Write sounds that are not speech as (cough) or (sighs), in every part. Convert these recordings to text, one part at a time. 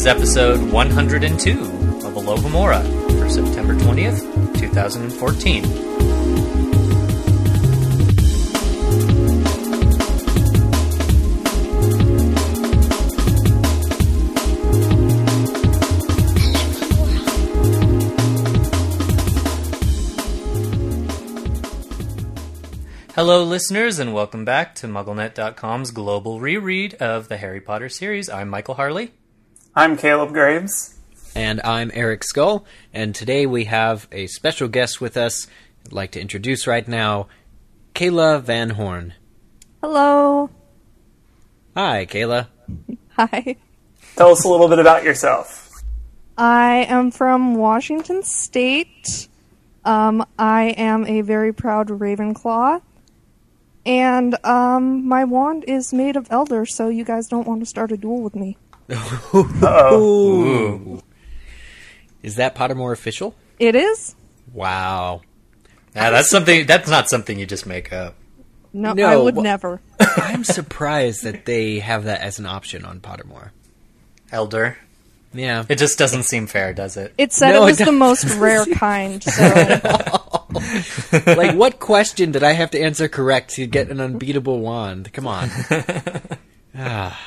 Is episode 102 of Alohomora for September 20th, 2014. Hello, listeners, and welcome back to MuggleNet.com's global reread of the Harry Potter series. I'm Michael Harle. I'm Caleb Graves. And I'm Eric Scull, and today we have a special guest with us. I'd like to introduce right now Kayla Van Horn. Hello. Hi, Kayla. Hi. Tell us a little bit about yourself. I am from Washington State. Um, I am a very proud Ravenclaw. And um, my wand is made of elder, so you guys don't want to start a duel with me. Ooh. Is that Pottermore official? It is? Wow. Yeah, that's something. That's not something you just make up. No, No, I would wha- never. (laughs) I'm surprised that they have that as an option on Pottermore. Elder. Yeah. It just doesn't seem fair, does it? It said No, it it was the most rare (laughs) kind, so (laughs) like, what question did I have to answer correct to get an unbeatable wand? Come on. Ah.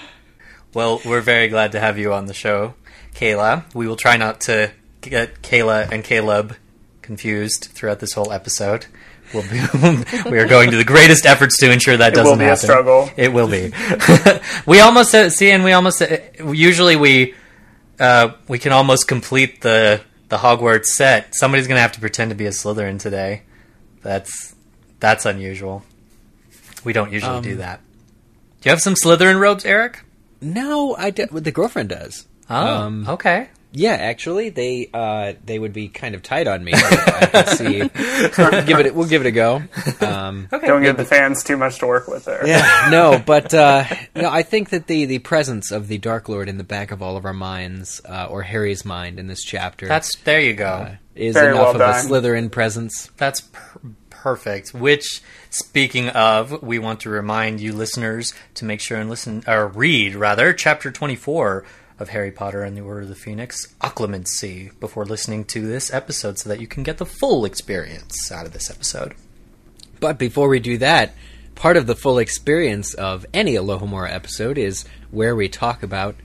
Well, we're very glad to have you on the show, Kayla. We will try not to get Kayla and Caleb confused throughout this whole episode. We'll be, (laughs) we are going to the greatest efforts to ensure that It will doesn't be a happen. struggle. It will be. (laughs) we almost uh, see, and we almost uh, usually we uh, we can almost complete the the Hogwarts set. Somebody's going to have to pretend to be a Slytherin today. That's that's unusual. We don't usually Um, do that. Do you have some Slytherin robes, Eric? No, I do- the girlfriend does. Oh, Um, okay. Yeah, actually, they uh, they would be kind of tight on me. I can see. give it. We'll give it a go. Um, Okay. Don't give the fans too much to work with there. yeah, (laughs) no, but uh, no, I think that the the presence of the Dark Lord in the back of all of our minds, uh, or Harry's mind in this chapter, That's there you go. uh, is Very enough well of done. a Slytherin presence. That's per- perfect. Which, speaking of, we want to remind you listeners to make sure and listen or read rather chapter twenty four of Harry Potter and the Order of the Phoenix, Occlumency, before listening to this episode, so that you can get the full experience out of this episode. But before we do that, part of the full experience of any Alohomora episode is where we talk about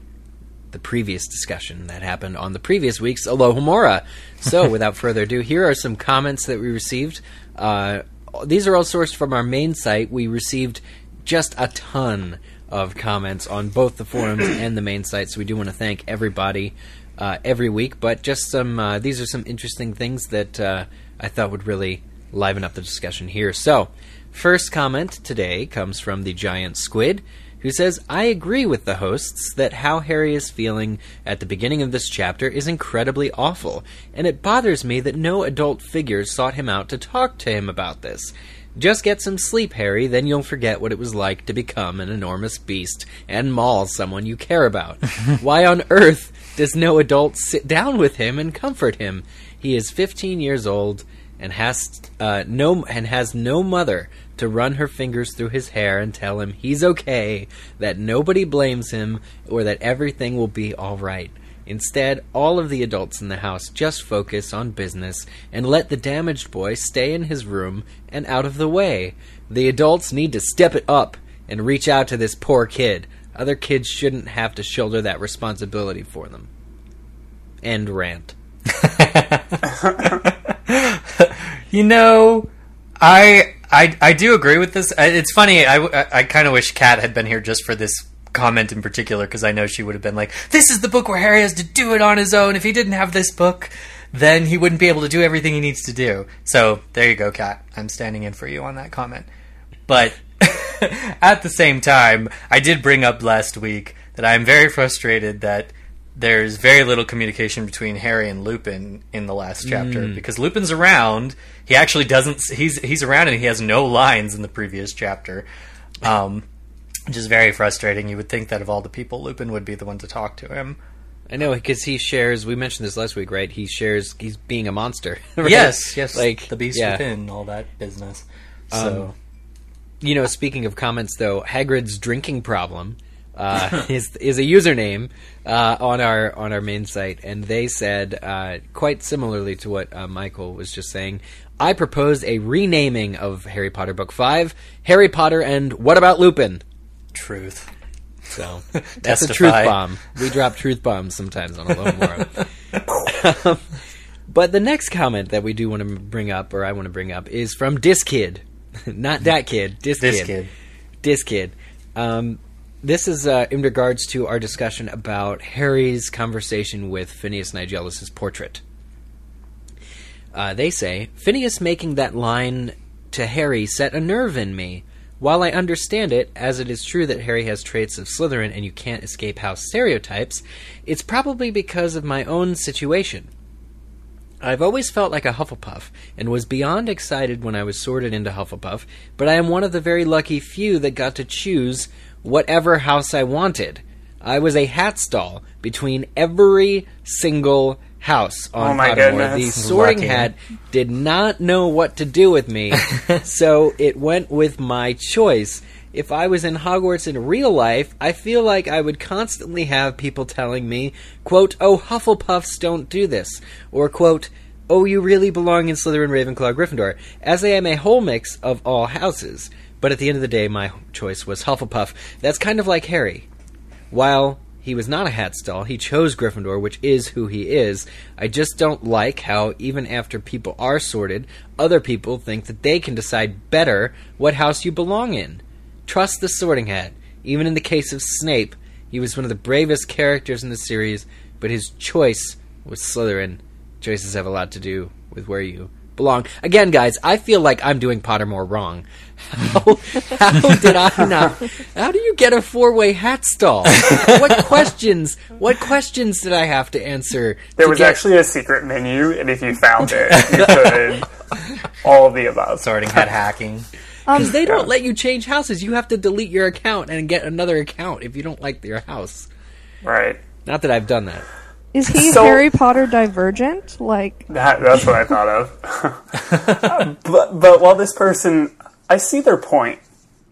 the previous discussion that happened on the previous week's Alohomora. So, (laughs) without further ado, here are some comments that we received. Uh, these are all sourced from our main site. We received just a ton of comments on both the forums (clears throat) and the main site, so we do want to thank everybody uh, every week. But just some, uh, these are some interesting things that uh, I thought would really liven up the discussion here. So, first comment today comes from the giant squid, who says, I agree with the hosts that how Harry is feeling at the beginning of this chapter is incredibly awful, and it bothers me that no adult figures sought him out to talk to him about this. Just get some sleep, Harry, then you'll forget what it was like to become an enormous beast and maul someone you care about. (laughs) Why on earth does no adult sit down with him and comfort him? He is 15 years old and has uh, no and has no mother to run her fingers through his hair and tell him he's okay, that nobody blames him, or that everything will be all right. Instead, all of the adults in the house just focus on business and let the damaged boy stay in his room and out of the way. The adults need to step it up and reach out to this poor kid. Other kids shouldn't have to shoulder that responsibility for them. End rant. (laughs) You know, I I I do agree with this. It's funny. I I, kind of wish Kat had been here just for this comment in particular because I know she would have been like, "This is the book where Harry has to do it on his own. If he didn't have this book, then he wouldn't be able to do everything he needs to do." So there you go, Kat. I'm standing in for you on that comment. But (laughs) at the same time, I did bring up last week that I'm very frustrated that there's very little communication between Harry and Lupin in the last chapter because Lupin's around. He actually doesn't. He's he's around and he has no lines in the previous chapter, um, which is very frustrating. You would think that of all the people, Lupin would be the one to talk to him. I know because he shares. We mentioned this last week, right? He shares. He's being a monster. (laughs) right? Yes, yes, Like the beast yeah. within, all that business. So You know, speaking of comments, though, Hagrid's drinking problem uh, (laughs) is is a username uh, on our on our main site, and they said uh, quite similarly to what uh, Michael was just saying. I proposed a renaming of Harry Potter Book Five, Harry Potter and What About Lupin? Truth. So (laughs) that's a truth bomb. We drop truth bombs sometimes on Alone (laughs) um, But the next comment that we do want to bring up, or I want to bring up, is from Diskid, not that kid, Diskid. This kid. Diskid. Um, this is uh, in regards to our discussion about Harry's conversation with Phineas Nigellus' portrait. Uh, they say Phineas making that line to Harry set a nerve in me. While I understand it, as it is true that Harry has traits of Slytherin and you can't escape house stereotypes, it's probably because of my own situation. I've always felt like a Hufflepuff, and was beyond excited when I was sorted into Hufflepuff, but I am one of the very lucky few that got to choose whatever house I wanted. I was a hat stall between every single house on Oh my Pottermore. goodness. (laughs) The sorting Lucky. hat did not know what to do with me, (laughs) so it went with my choice. If I was in Hogwarts in real life, I feel like I would constantly have people telling me, quote, oh, Hufflepuffs don't do this, or quote, oh, you really belong in Slytherin, Ravenclaw, Gryffindor, as I am a whole mix of all houses. But at the end of the day, my choice was Hufflepuff. That's kind of like Harry. While he was not a hat stall, he chose Gryffindor, which is who he is. I just don't like how, even after people are sorted, other people think that they can decide better what house you belong in. Trust the sorting hat. Even in the case of Snape, he was one of the bravest characters in the series, but his choice was Slytherin. Choices have a lot to do with where you belong. Again, guys, I feel like I'm doing Pottermore wrong. How, how did I not? How do you get a four-way hat stall? what (laughs) questions? What questions did I have to answer? There to was get- actually a secret menu, and if you found it, you (laughs) could all of the above. Sorting hat hacking. Because um, (laughs) they don't let you change houses. You have to delete your account and get another account if you don't like your house. Right. Not that I've done that. Is he So- Harry Potter divergent? Like, That, that's what I thought of. (laughs) but but while this person, I see their point,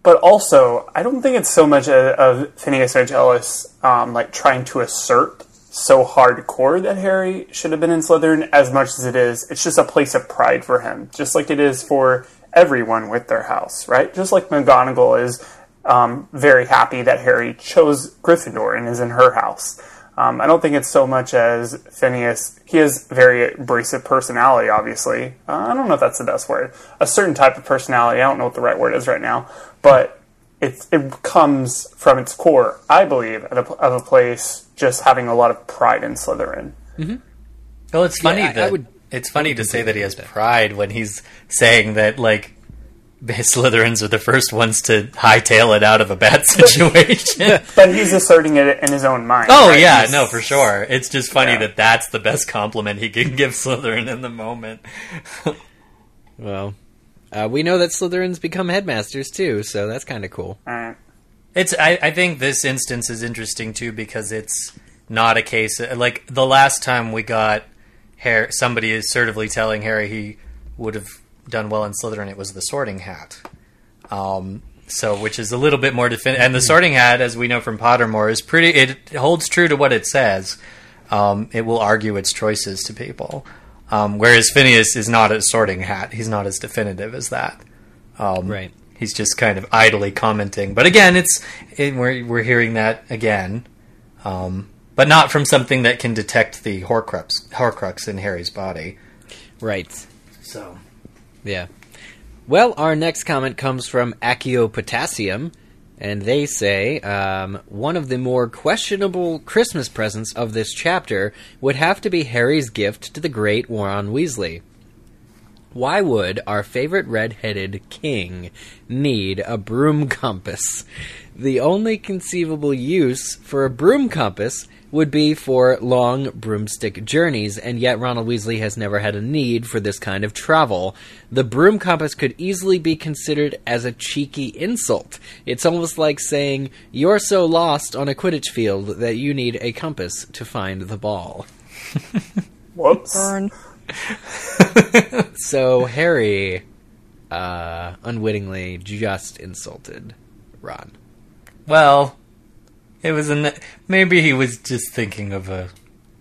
but also I don't think it's so much of Phineas Nigellus um, like trying to assert so hardcore that Harry should have been in Slytherin as much as it is. It's just a place of pride for him, just like it is for everyone with their house, right? Just like McGonagall is um, very happy that Harry chose Gryffindor and is in her house. Um, I don't think it's so much as Phineas. He has very abrasive personality, obviously. Uh, I don't know if that's the best word. A certain type of personality. I don't know what the right word is right now, but it it comes from its core, I believe, of a, of a place just having a lot of pride in Slytherin. Well, it's funny I- I that would- it's funny to say that he has pride when he's saying that like the Slytherins are the first ones to hightail it out of a bad (laughs) situation. (laughs) But he's asserting it in his own mind. oh right? yeah, He's- no, for sure. It's just funny Yeah. that that's the best compliment he can give Slytherin in the moment. (laughs) Well, uh, we know that Slytherins become headmasters too, so that's kind of cool. All right. It's I, I think this instance is interesting too because it's not a case like the last time we got Harry, somebody assertively telling Harry he would have done well in Slytherin. It was the Sorting Hat, um, so which is a little bit more definitive. And the Sorting Hat, as we know from Pottermore, is pretty. It holds true to what it says. Um, it will argue its choices to people, um, whereas Phineas is not a Sorting Hat. He's not as definitive as that. Um, Right. He's just kind of idly commenting. But again, it's it, we're we're hearing that again, um, but not from something that can detect the Horcrux Horcrux in Harry's body. Right. So Yeah. Well, our next comment comes from Accio Potassium, and they say um, one of the more questionable Christmas presents of this chapter would have to be Harry's gift to the great Ron Weasley. Why would our favorite red-headed king need a broom compass? The only conceivable use for a broom compass would be for long broomstick journeys, and yet Ronald Weasley has never had a need for this kind of travel. The broom compass could easily be considered as a cheeky insult. It's almost like saying, You're so lost on a Quidditch field that you need a compass to find the ball. (laughs) Whoops. burn. (laughs) So Harry uh, unwittingly just insulted Ron. well, It was an maybe he was just thinking of uh,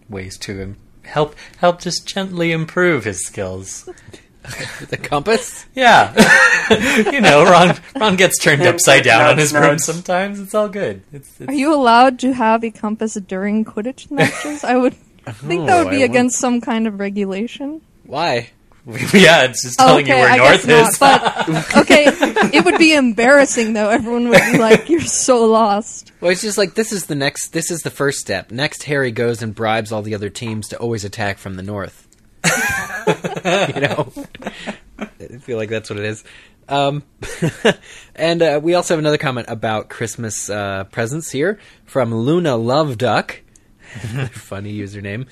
ways to im- help help just gently improve his skills. (laughs) The compass? Yeah, (laughs) you know, Ron Ron gets turned upside down on Nudge, his broom nudge. sometimes. It's all good. It's, it's Are you allowed to have a compass during Quidditch (laughs) matches? I would think that Oh, would be I won't- against some kind of regulation. Why? (laughs) yeah, it's just telling you where I north guess is. not. But (laughs) okay, it would be embarrassing though. Everyone would be like, "You're so lost." Well, it's just like this is the next. This is the first step. Next, Harry goes and bribes all the other teams to always attack from the north. (laughs) you know, I feel like that's what it is. Um, and uh, we also have another comment about Christmas uh, presents here from Luna Love Duck. Funny username.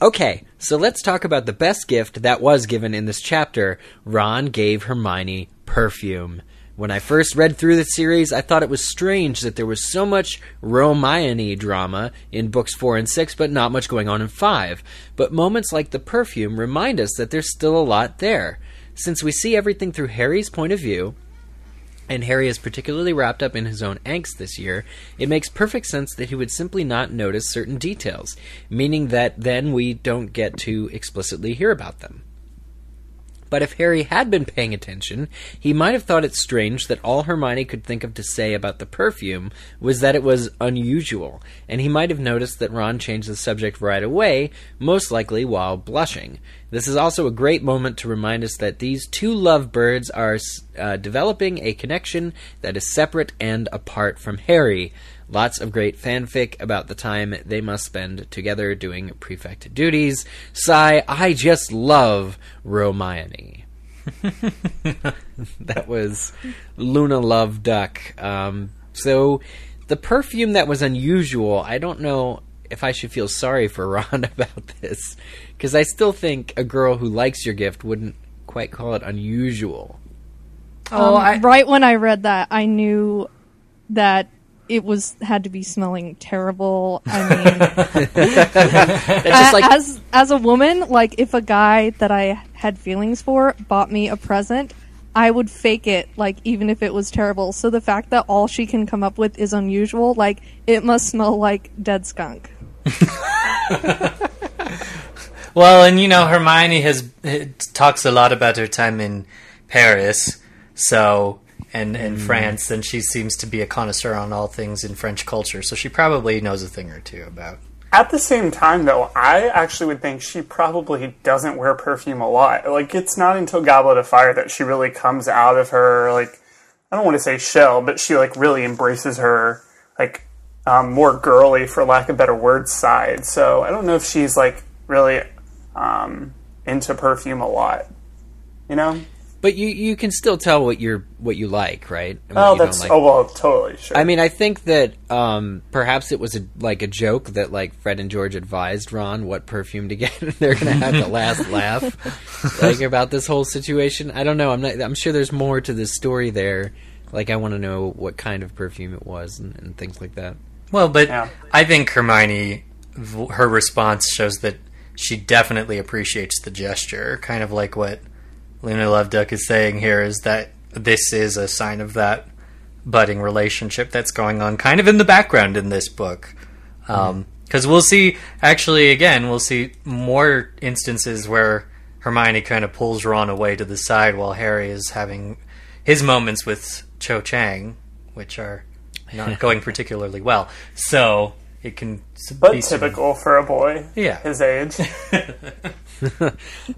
Okay, so let's talk about the best gift that was given in this chapter. Ron gave Hermione perfume. When I first read through the series, I thought it was strange that there was so much Hermione drama in books 4 and 6, but not much going on in 5. But moments like the perfume remind us that there's still a lot there. Since we see everything through Harry's point of view, and Harry is particularly wrapped up in his own angst this year, it makes perfect sense that he would simply not notice certain details, meaning that then we don't get to explicitly hear about them. But if Harry had been paying attention, he might have thought it strange that all Hermione could think of to say about the perfume was that it was unusual, and he might have noticed that Ron changed the subject right away, most likely while blushing. This is also a great moment to remind us that these two lovebirds are uh, developing a connection that is separate and apart from Harry. Lots of great fanfic about the time they must spend together doing prefect duties. Sigh, I just love Romani. (laughs) that was Luna Love Duck. Um, so the perfume that was unusual, I don't know if I should feel sorry for (laughs) Ron about this. Because I still think a girl who likes your gift wouldn't quite call it unusual. oh, Um, I, right when I read that, I knew that it was had to be smelling terrible. I (laughs) mean, just like as as a woman, like if a guy that I had feelings for bought me a present, I would fake it, like even if it was terrible. So the fact that all she can come up with is unusual, like it must smell like dead skunk. (laughs) Well, and you know, Hermione has eh, talks a lot about her time in Paris, so and in France, and she seems to be a connoisseur on all things in French culture. So she probably knows a thing or two about. At the same time, though, I actually would think she probably doesn't wear perfume a lot. Like, it's not until Goblet of Fire that she really comes out of her, like, I don't want to say shell, but she, like, really embraces her, like, um, more girly, for lack of better words, side. So I don't know if she's, like, really um, into perfume a lot. You know? But you you can still tell what you're what you like, right? And what Oh, you that's, like. oh, well, totally, sure. I mean, I think that um, perhaps it was a, like a joke that like Fred and George advised Ron what perfume to get, (laughs) and they're gonna have the (laughs) last laugh like about this whole situation. I don't know. I'm not. I'm sure there's more to this story there. Like, I want to know what kind of perfume it was and, and things like that. Well, but Yeah. I think Hermione, her response shows that she definitely appreciates the gesture, kind of like what Luna Loveduck is saying here is that this is a sign of that budding relationship that's going on kind of in the background in this book. Um, because we'll see, actually, again, we'll see more instances where Hermione kind of pulls Ron away to the side while Harry is having his moments with Cho Chang, which are not (laughs) going particularly well. So it can but be some- typical for a boy Yeah. his age. (laughs)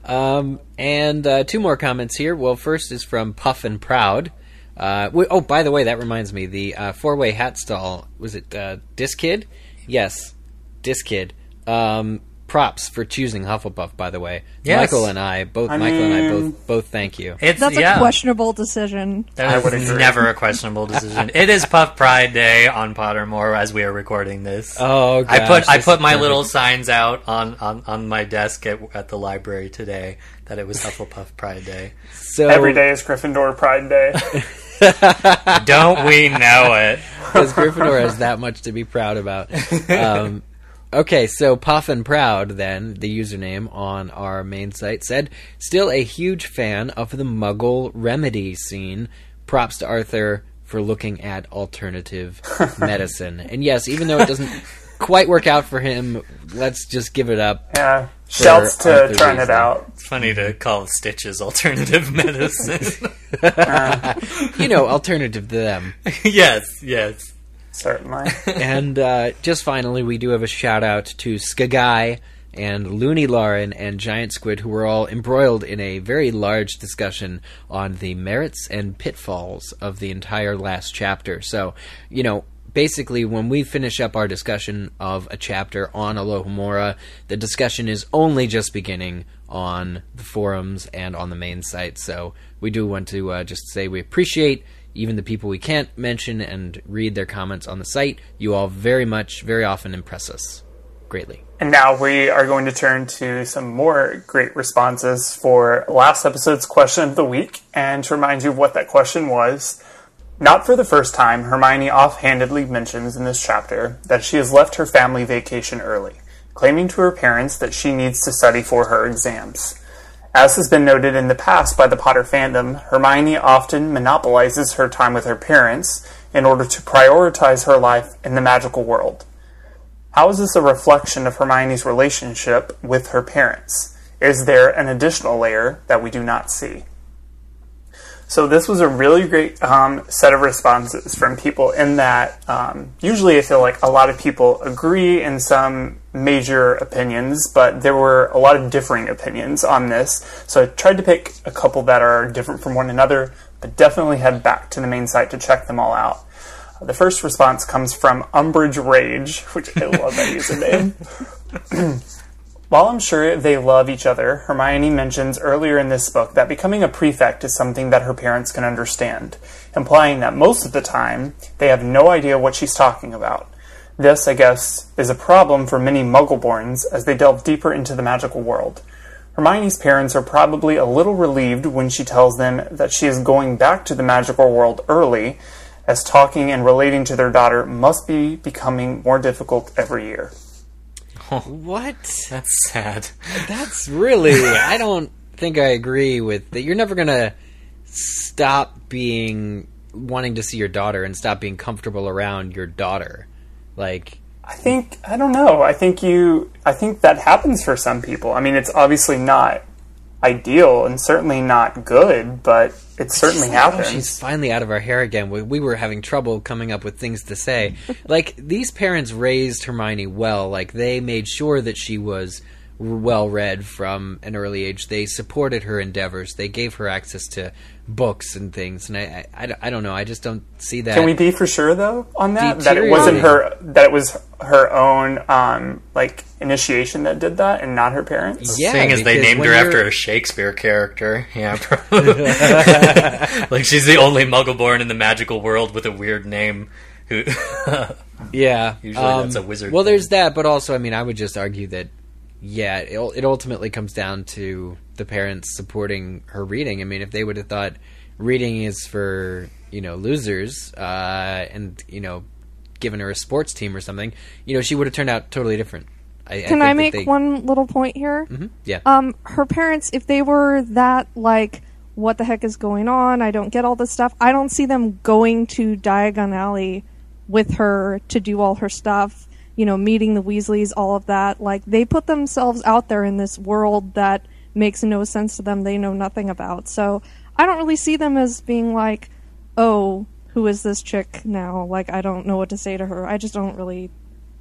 Um, and uh, two more comments here. Well, first is from Puff and Proud. Uh, we, oh, by the way, that reminds me. The uh, four-way hat stall was it uh, Diskid? Yes, Diskid. Um, props for choosing Hufflepuff. By the way, Yes. Michael and I both. I Michael and I both both thank you. It's That's yeah. a questionable decision. That I would never a questionable decision. (laughs) it is Puff Pride Day on Pottermore as we are recording this. Oh, I put I put my perfect. little signs out on, on, on my desk at, at the library today that it was Hufflepuff Pride Day. So Every day is Gryffindor Pride Day. (laughs) Don't we know it? (laughs) because Gryffindor has that much to be proud about. Um, okay, so Puff and Proud, then, the username on our main site, said, still a huge fan of the Muggle remedy scene. Props to Arthur for looking at alternative (laughs) medicine. And yes, even though it doesn't (laughs) quite work out for him, let's just give it up. Yeah. Shouts to Arthur trying it out. It's funny to call stitches alternative (laughs) medicine. You know, alternative to them. yes, yes. Certainly. (laughs) and uh, just finally, we do have a shout out to Skagai and Looney Lauren and Giant Squid, who were all embroiled in a very large discussion on the merits and pitfalls of the entire last chapter. So, you know, basically, when we finish up our discussion of a chapter on Alohomora, the discussion is only just beginning on the forums and on the main site. So, we do want to uh, just say we appreciate even the people we can't mention and read their comments on the site. You all very much, very often impress us greatly. And now we are going to turn to some more great responses for last episode's question of the week. And to remind you of what that question was, not for the first time, Hermione offhandedly mentions in this chapter that she has left her family vacation early, claiming to her parents that she needs to study for her exams. As has been noted in the past by the Potter fandom, Hermione often monopolizes her time with her parents in order to prioritize her life in the magical world. How is this a reflection of Hermione's relationship with her parents? Is there an additional layer that we do not see? So this was a really great um, set of responses from people. In that, um, usually I feel like a lot of people agree in some major opinions, but there were a lot of differing opinions on this. So I tried to pick a couple that are different from one another, but definitely head back to the main site to check them all out. The first response comes from Umbridge Rage, which I love that username. (laughs) (clears throat) While I'm sure they love each other, Hermione mentions earlier in this book that becoming a prefect is something that her parents can understand, implying that most of the time they have no idea what she's talking about. This, I guess, is a problem for many Muggleborns as they delve deeper into the magical world. Hermione's parents are probably a little relieved when she tells them that she is going back to the magical world early, as talking and relating to their daughter must be becoming more difficult every year. (laughs) What? That's sad. That's really. I don't think I agree with that. You're never gonna stop being wanting to see your daughter and stop being comfortable around your daughter. Like, I think I don't know. I think you. I think that happens for some people. I mean, it's obviously not ideal and certainly not good, but it certainly Oh, happens. she's finally out of our hair again. We, we were having trouble coming up with things to say. (laughs) like these parents raised Hermione well. Like they made sure that she was well read from an early age. They supported her endeavors. They gave her access to books and things. And I, I, I don't- know. I just don't see that. Can we be for sure though on that that it wasn't her that it was her own um, like initiation that did that and not her parents? Yeah, Seeing as they named her you're- after a Shakespeare character, yeah, (laughs) (laughs) like she's the only Muggle-born in the magical world with a weird name. Who? (laughs) Yeah, Usually um, that's a wizard Well, thing. there's that, but also, I mean, I would just argue that, yeah, it, it ultimately comes down to the parents supporting her reading. I mean, if they would have thought reading is for you know losers, uh, and you know, given her a sports team or something, you know, she would have turned out totally different. I, Can think I make they- one little point here? Yeah. Um, her parents, if they were that like, what the heck is going on? I don't get all this stuff. I don't see them going to Diagon Alley with her to do all her stuff. You know, meeting the Weasleys, all of that. Like they put themselves out there in this world that makes no sense to them. They know nothing about. So I don't really see them as being like, oh, who is this chick now? Like I don't know what to say to her. I just don't really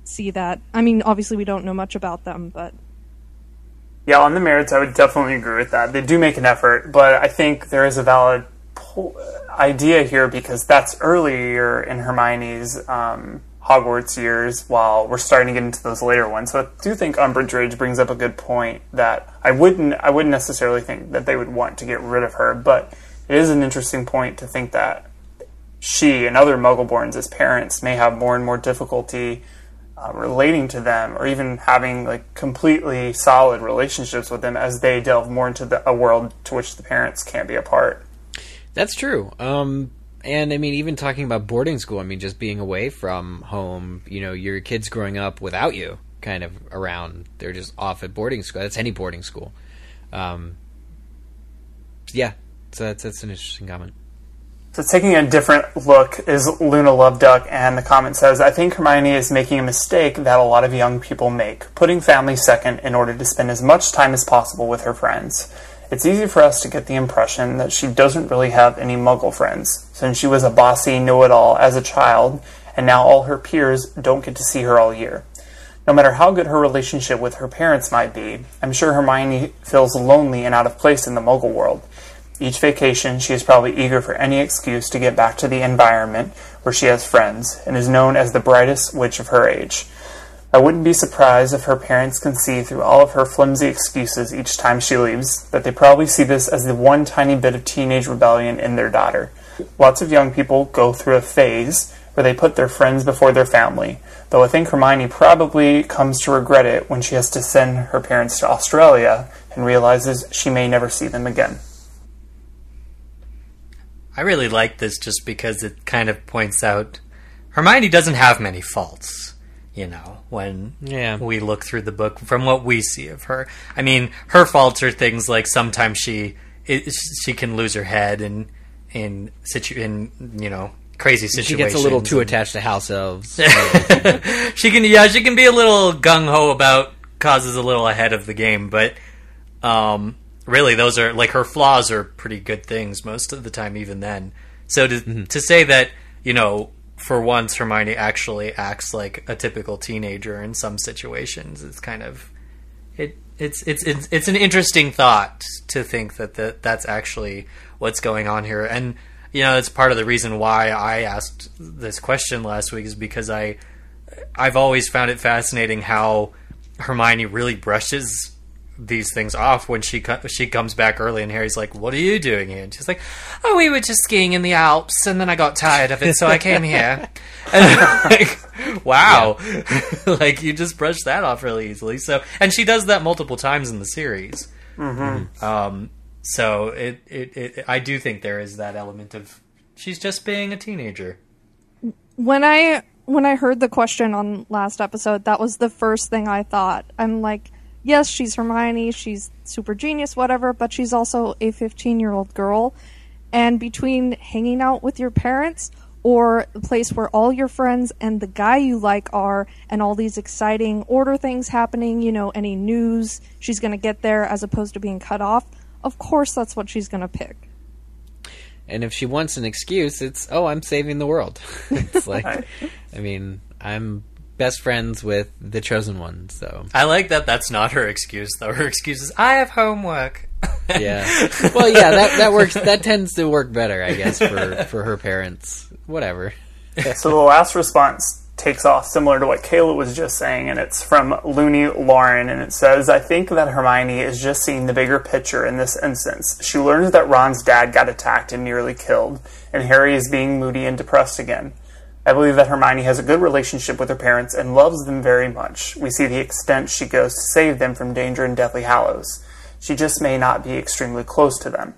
see that. I mean, obviously we don't know much about them, but Yeah, on the merits, I would definitely agree with that. They do make an effort, but I think there is a valid po- idea here because that's earlier in Hermione's um, Hogwarts years, while we're starting to get into those later ones. So I do think Umbridge Rage brings up a good point that I wouldn't, I wouldn't necessarily think that they would want to get rid of her, but it is an interesting point to think that she and other Muggleborns as parents may have more and more difficulty uh, relating to them or even having like completely solid relationships with them as they delve more into the, a world to which the parents can't be a part. That's true. Um, and I mean, even talking about boarding school, I mean, just being away from home, you know, your kids growing up without you kind of around. They're just off at boarding school. That's any boarding school. Um, yeah, so that's, that's an interesting comment. So taking a different look is Luna Loveduck, and the comment says, I think Hermione is making a mistake that a lot of young people make, putting family second in order to spend as much time as possible with her friends. It's easy for us to get the impression that she doesn't really have any muggle friends, since she was a bossy know-it-all as a child, and now all her peers don't get to see her all year. No matter how good her relationship with her parents might be, I'm sure Hermione feels lonely and out of place in the muggle world. Each vacation, she is probably eager for any excuse to get back to the environment where she has friends and is known as the brightest witch of her age. I wouldn't be surprised if her parents can see through all of her flimsy excuses each time she leaves, that they probably see this as the one tiny bit of teenage rebellion in their daughter. Lots of young people go through a phase where they put their friends before their family, though I think Hermione probably comes to regret it when she has to send her parents to Australia and realizes she may never see them again. I really like this just because it kind of points out Hermione doesn't have many faults, you know, when Yeah. we look through the book from what we see of her. I mean, her faults are things like sometimes she it, she can lose her head and in situ in you know crazy situations. She gets a little too and- attached to house elves. (laughs) she can yeah she can be a little gung ho about causes a little ahead of the game, but um, really those are like her flaws are pretty good things most of the time. Even then, so to to say that you know for once Hermione actually acts like a typical teenager in some situations It's kind of it. It's, it's it's it's an interesting thought to think that the, that's actually what's going on here, and you know it's part of the reason why I asked this question last week is because I I've always found it fascinating how Hermione really brushes these things off when she co- she comes back early and Harry's like, "What are you doing here?" And she's like, "Oh, we were just skiing in the Alps, and then I got tired of it, so I came here." (laughs) And I'm (laughs) like, wow, (laughs) like you just brushed that off really easily. So, and she does that multiple times in the series. Mm-hmm. Um, so it, it it I do think there is that element of she's just being a teenager. when I when I heard the question on last episode, that was the first thing I thought. I'm like, yes, she's Hermione, she's super genius, whatever, but she's also a 15 year old girl. And between hanging out with your parents or the place where all your friends and the guy you like are, and all these exciting order things happening, you know, any news she's going to get there as opposed to being cut off, of course that's what she's going to pick. and if she wants an excuse, it's oh, I'm saving the world. (laughs) it's like, I mean, I'm best friends with the chosen one, so I like that. That's not her excuse though. Her excuse is I have homework. yeah. (laughs) well, yeah, that that works. That tends to work better, I guess, for (laughs) for her parents. Whatever. So the last response takes off similar to what Kayla was just saying, and it's from Looney Lauren, and it says, I think that Hermione is just seeing the bigger picture in this instance. She learns that Ron's dad got attacked and nearly killed, and Harry is being moody and depressed again. I believe that Hermione has a good relationship with her parents and loves them very much. We see the extent she goes to save them from danger in Deathly Hallows. She just may not be extremely close to them.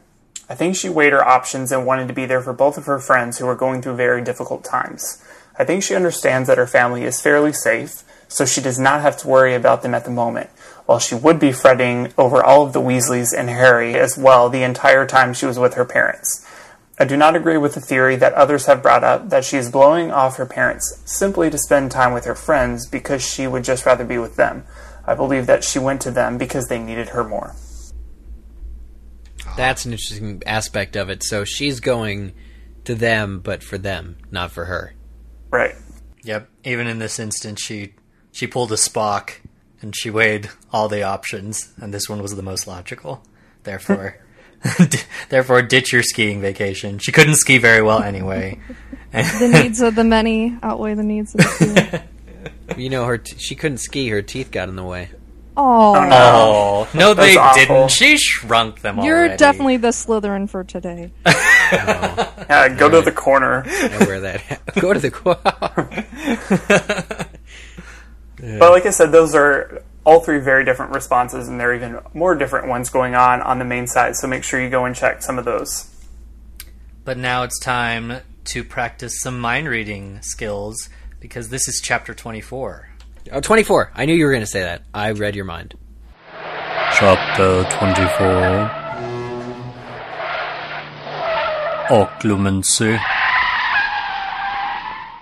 I think she weighed her options and wanted to be there for both of her friends who were going through very difficult times. I think she understands that her family is fairly safe, so she does not have to worry about them at the moment, while she would be fretting over all of the Weasleys and Harry as well the entire time she was with her parents. I do not agree with the theory that others have brought up that she is blowing off her parents simply to spend time with her friends because she would just rather be with them. I believe that she went to them because they needed her more. That's an interesting aspect of it. So she's going to them, but for them, not for her. Right. Yep. Even in this instance, she she pulled a Spock and she weighed all the options, and this one was the most logical. Therefore, (laughs) (laughs) therefore, ditch your skiing vacation. She couldn't ski very well anyway. (laughs) The needs of the many outweigh the needs of the few. (laughs) You know, her t- she couldn't ski. Her teeth got in the way. Oh, Oh no, they awful. didn't. She shrunk them you're already. definitely the Slytherin for today. Yeah, go to the corner. I wear that. Go to the. corner. But like I said, those are all three very different responses, and there are even more different ones going on on the main side. So make sure you go and check some of those. But now it's time to practice some mind reading skills because this is chapter twenty-four. oh, 24. I knew you were going to say that. I read your mind. Chapter 24 occlumency.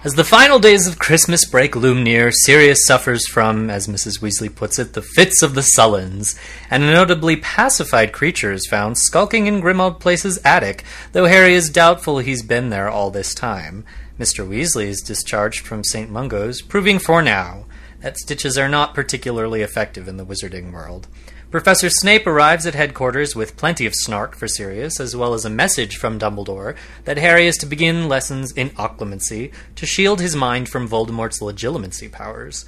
As the final days of Christmas break loom near, Sirius suffers from, as Mrs. Weasley puts it, the fits of the sullens, and a notably pacified creature is found skulking in Grimmauld Place's attic, though Harry is doubtful he's been there all this time. Mr. Weasley is discharged from St. Mungo's, proving for now that stitches are not particularly effective in the wizarding world. Professor Snape arrives at headquarters with plenty of snark for Sirius, as well as a message from Dumbledore that Harry is to begin lessons in occlumency to shield his mind from Voldemort's legilimency powers.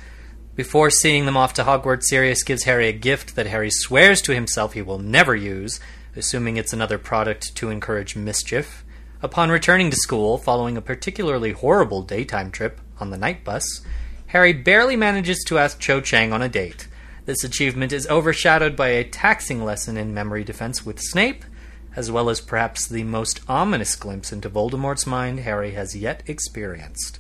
Before seeing them off to Hogwarts, Sirius gives Harry a gift that Harry swears to himself he will never use, assuming it's another product to encourage mischief. Upon returning to school, following a particularly horrible daytime trip on the night bus, Harry barely manages to ask Cho Chang on a date. This achievement is overshadowed by a taxing lesson in memory defense with Snape, as well as perhaps the most ominous glimpse into Voldemort's mind Harry has yet experienced.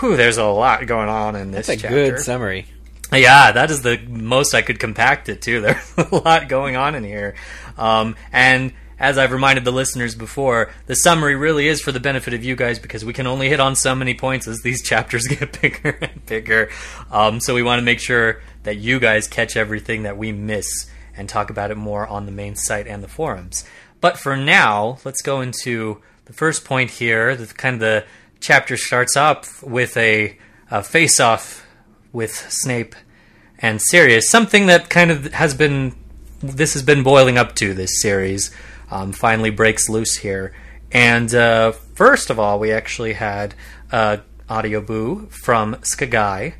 Whew, there's a lot going on in this That's a chapter. good summary. Yeah, that is the most I could compact it to. (laughs) There's a lot going on in here. Um, and as I've reminded the listeners before, the summary really is for the benefit of you guys because we can only hit on so many points as these (laughs) chapters get bigger and bigger. Um, so we want to make sure that you guys catch everything that we miss and talk about it more on the main site and the forums. But for now, let's go into the first point here. The kind of the chapter starts up with a, a face-off with Snape and Sirius, something that kind of has been this has been boiling up to this series. Um, finally breaks loose here, and uh, first of all, we actually had uh, audio boo from Skagai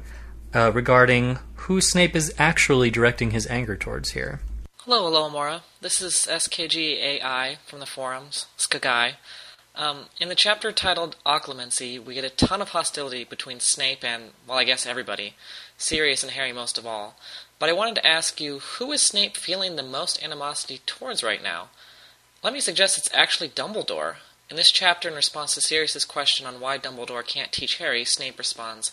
uh, regarding who Snape is actually directing his anger towards here. Hello, Alohomora. This is SKGAI from the forums, Skagai. Um, in the chapter titled Occlumency, we get a ton of hostility between Snape and, well, I guess everybody, Sirius and Harry most of all. But I wanted to ask you, who is Snape feeling the most animosity towards right now? Let me suggest it's actually Dumbledore. In this chapter, in response to Sirius's question on why Dumbledore can't teach Harry, Snape responds,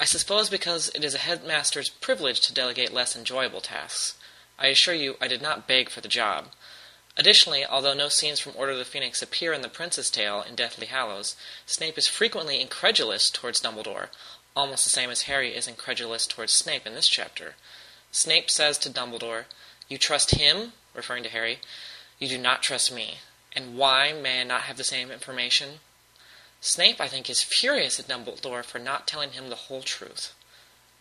I suppose because it is a headmaster's privilege to delegate less enjoyable tasks. I assure you, I did not beg for the job. Additionally, although no scenes from Order of the Phoenix appear in The Prince's Tale in Deathly Hallows, Snape is frequently incredulous towards Dumbledore, almost the same as Harry is incredulous towards Snape in this chapter. Snape says to Dumbledore, You trust him, referring to Harry, you do not trust me. And why may I not have the same information? Snape, I think, is furious at Dumbledore for not telling him the whole truth.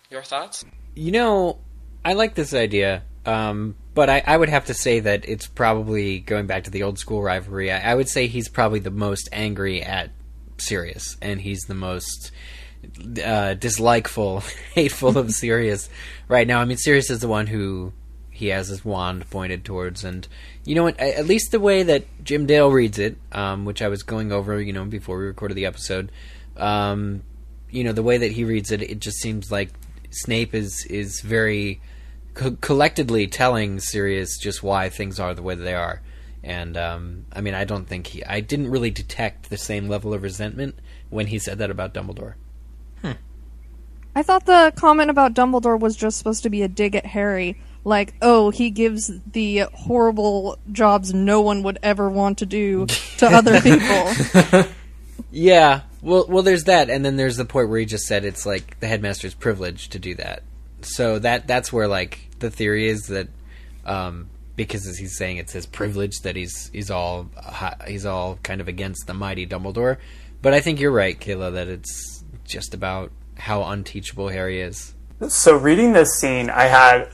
Your thoughts? You know, I like this idea, um, but I, I would have to say that it's probably going back to the old school rivalry. I, I would say he's probably the most angry at Sirius, and he's the most uh, dislikeful, (laughs) hateful of (laughs) Sirius right now. I mean, Sirius is the one who he has his wand pointed towards, and you know what? At least the way that Jim Dale reads it, um, which I was going over, you know, before we recorded the episode, um, you know, the way that he reads it, it just seems like Snape is is very co- collectedly telling Sirius just why things are the way they are. And um, I mean, I don't think he. I didn't really detect the same level of resentment when he said that about Dumbledore. I thought the comment about Dumbledore was just supposed to be a dig at Harry. Like, oh, he gives the horrible jobs no one would ever want to do to (laughs) other people. Yeah, well, well, there's that, and then there's the point where he just said it's like the headmaster's privilege to do that. So that that's where like the theory is that um, because as he's saying it's his privilege that he's he's all he's all kind of against the mighty Dumbledore. But I think you're right, Kayla, that it's just about how unteachable Harry is. So reading this scene, I had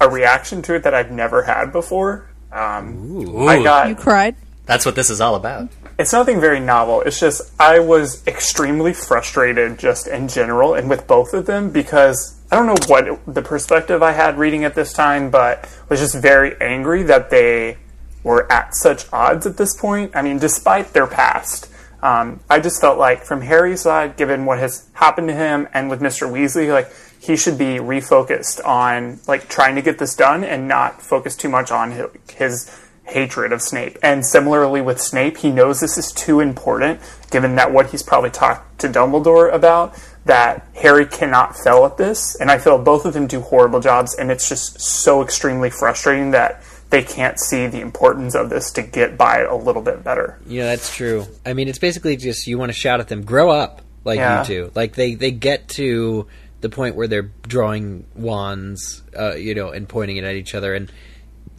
a reaction to it that I've never had before. Um, Ooh, I got you cried? that's what this is all about. it's nothing very novel. It's just I was extremely frustrated just in general and with both of them because I don't know what the perspective I had reading at this time, but was just very angry that they were at such odds at this point. I mean, despite their past. Um, I just felt like from Harry's side, given what has happened to him, and with Mr. Weasley, like he should be refocused on like trying to get this done and not focus too much on his, his hatred of Snape. And similarly with Snape, he knows this is too important, given that what he's probably talked to Dumbledore about, that Harry cannot fail at this. And I feel both of them do horrible jobs, and it's just so extremely frustrating that they can't see the importance of this to get by a little bit better. Yeah, that's true. I mean, it's basically just you want to shout at them, grow up, like Yeah. you do. Like they they get to the point where they're drawing wands, uh, you know, and pointing it at each other. And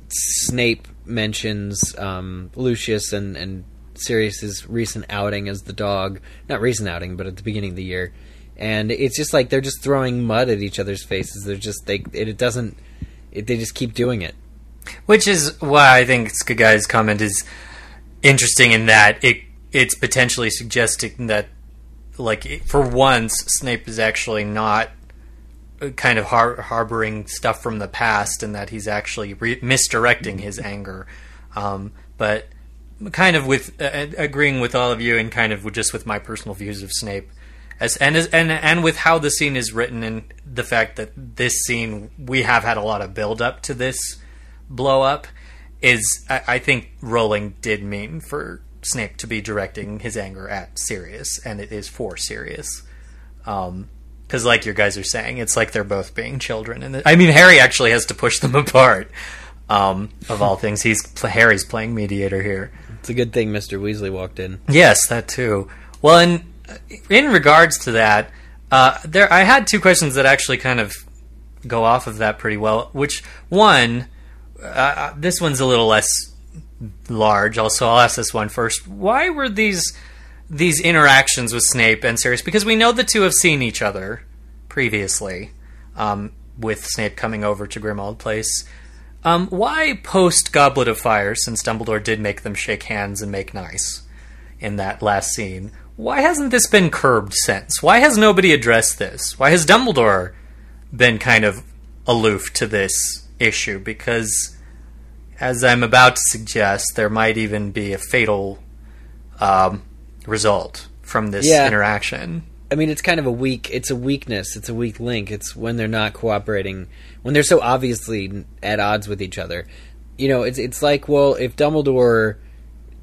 Snape mentions um, Lucius and and Sirius's recent outing as the dog. Not recent outing, but at the beginning of the year. And it's just like they're just throwing mud at each other's faces. They're just they it, it doesn't. It, they just keep doing it. Which is why I think Skagai's comment is interesting in that it it's potentially suggesting that, like, for once, Snape is actually not uh, kind of har- harboring stuff from the past, and that he's actually re- misdirecting his anger. Um, but kind of with uh, agreeing with all of you, and kind of just with my personal views of Snape. As, and as, and and with how the scene is written and the fact that this scene we have had a lot of build up to this blow up is I, I think Rowling did mean for Snape to be directing his anger at Sirius, and it is for Sirius. Because, like your guys are saying, it's like they're both being children, and I mean Harry actually has to push them (laughs) apart. Um, of all things, he's Harry's playing mediator here. It's a good thing Mr. Weasley walked in. Yes, that too. Well, in in regards to that, uh, there I had two questions that actually kind of go off of that pretty well. Which one? Uh, this one's a little less large. Also, I'll ask this one first. Why were these these interactions with Snape and Sirius? Because we know the two have seen each other previously, um, with Snape coming over to Grimmauld Place. Um, why post Goblet of Fire, since Dumbledore did make them shake hands and make nice in that last scene? Why hasn't this been curbed since? Why has nobody addressed this? Why has Dumbledore been kind of aloof to this issue? Because, as I'm about to suggest, there might even be a fatal um, result from this Yeah. interaction. I mean, it's kind of a weak. It's a weakness. It's a weak link. It's when they're not cooperating, when they're so obviously at odds with each other. You know, it's it's like, well, if Dumbledore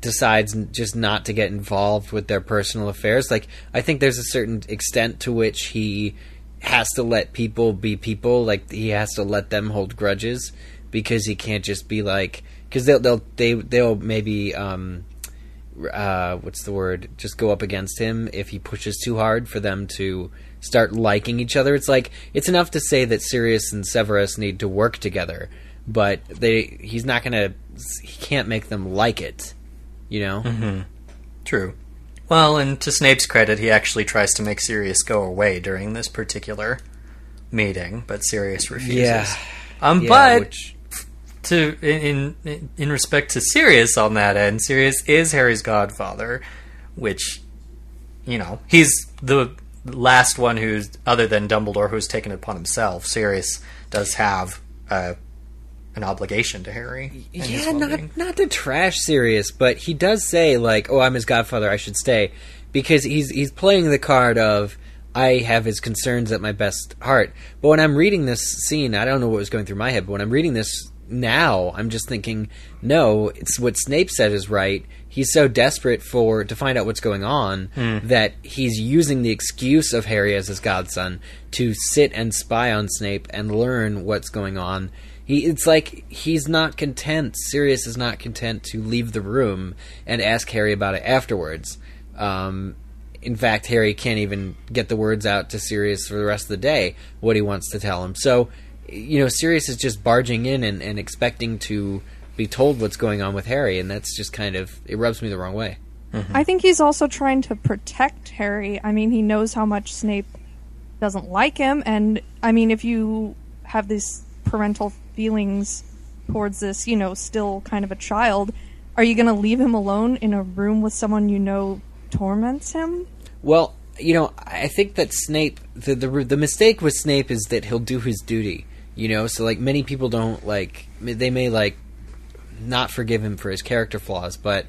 decides just not to get involved with their personal affairs, like I think there's a certain extent to which he has to let people be people. Like he has to let them hold grudges because he can't just be like because they'll they'll they they'll maybe. um uh, what's the word? Just go up against him if he pushes too hard for them to start liking each other. It's like it's enough to say that Sirius and Severus need to work together, but they he's not gonna he can't make them like it. You know? True. Well, and to Snape's credit, he actually tries to make Sirius go away during this particular meeting, but Sirius refuses. Yeah. Um, Yeah, but which- to in, in in respect to Sirius on that end, Sirius is Harry's godfather, which you know he's the last one who's other than Dumbledore who's taken it upon himself. Sirius does have uh, an obligation to Harry. yeah, not not to trash Sirius, but he does say like, "Oh, I'm his godfather. I should stay," because he's he's playing the card of I have his concerns at my best heart. But when I'm reading this scene, I don't know what was going through my head. But when I'm reading this now, I'm just thinking, no, it's what Snape said is right. He's so desperate for to find out what's going on that he's using the excuse of Harry as his godson to sit and spy on Snape and learn what's going on. He, it's like he's not content. Sirius is not content to leave the room and ask Harry about it afterwards. Um, in fact, Harry can't even get the words out to Sirius for the rest of the day what he wants to tell him. So, you know, Sirius is just barging in and, and expecting to be told what's going on with Harry, and that's just kind of it rubs me the wrong way. Mm-hmm. I think he's also trying to protect Harry. I mean, he knows how much Snape doesn't like him, and I mean, if you have these parental feelings towards this, you know, still kind of a child, are you going to leave him alone in a room with someone you know torments him? Well, you know, I think that Snape the the the mistake with Snape is that he'll do his duty. You know, so like many people don't like they may like not forgive him for his character flaws, but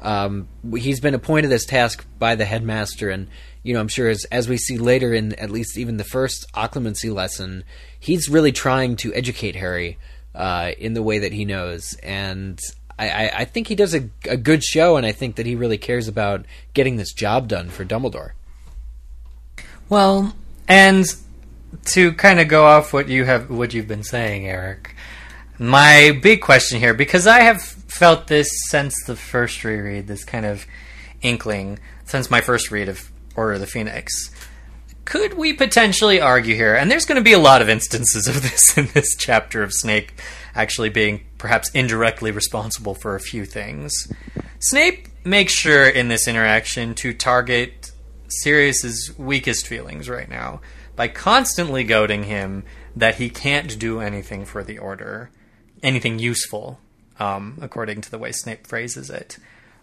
um, he's been appointed this task by the headmaster, and you know, I'm sure as as we see later in at least even the first occlumency lesson, he's really trying to educate Harry uh, in the way that he knows, and I, I, I think he does a, a good show, and I think that he really cares about getting this job done for Dumbledore. Well, and to kind of go off what you have what you've been saying, Eric, my big question here, because I have felt this since the first reread, this kind of inkling since my first read of Order of the Phoenix. Could we potentially argue here, and there's going to be a lot of instances of (laughs) this in this chapter of Snape actually being perhaps indirectly responsible for a few things. Snape makes sure in this interaction to target Sirius's weakest feelings right now by constantly goading him that he can't do anything for the Order, anything useful, um, according to the way Snape phrases it.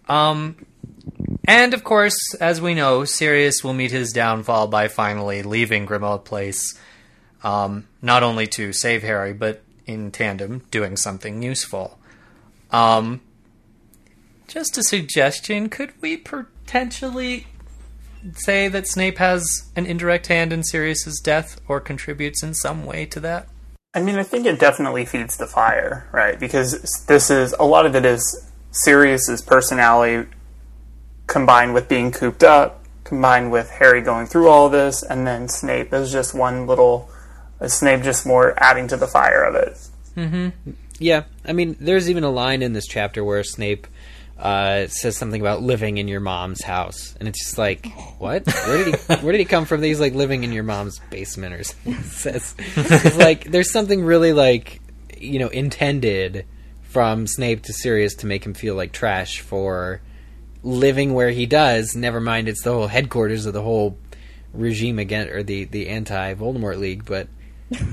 Um, and of course, as we know, Sirius will meet his downfall by finally leaving Grimmauld Place, um, not only to save Harry, but in tandem doing something useful. Um, just a suggestion: could we potentially say that Snape has an indirect hand in Sirius's death, or contributes in some way to that? I mean, I think it definitely feeds the fire, right? Because this is a lot of it is Sirius's personality combined with being cooped up, combined with Harry going through all this, and then Snape is just one little Snape just more adding to the fire of it. Mhm. Yeah, I mean, there's even a line in this chapter where Snape uh, says something about living in your mom's house, and it's just like, (laughs) what? Where did he? Where did he come from? That he's like living in your mom's basement, or something. It (laughs) says it's like there's something really like you know intended from Snape to Sirius to make him feel like trash for living where he does. Never mind, it's the whole headquarters of the whole regime again, or the the anti Voldemort League, but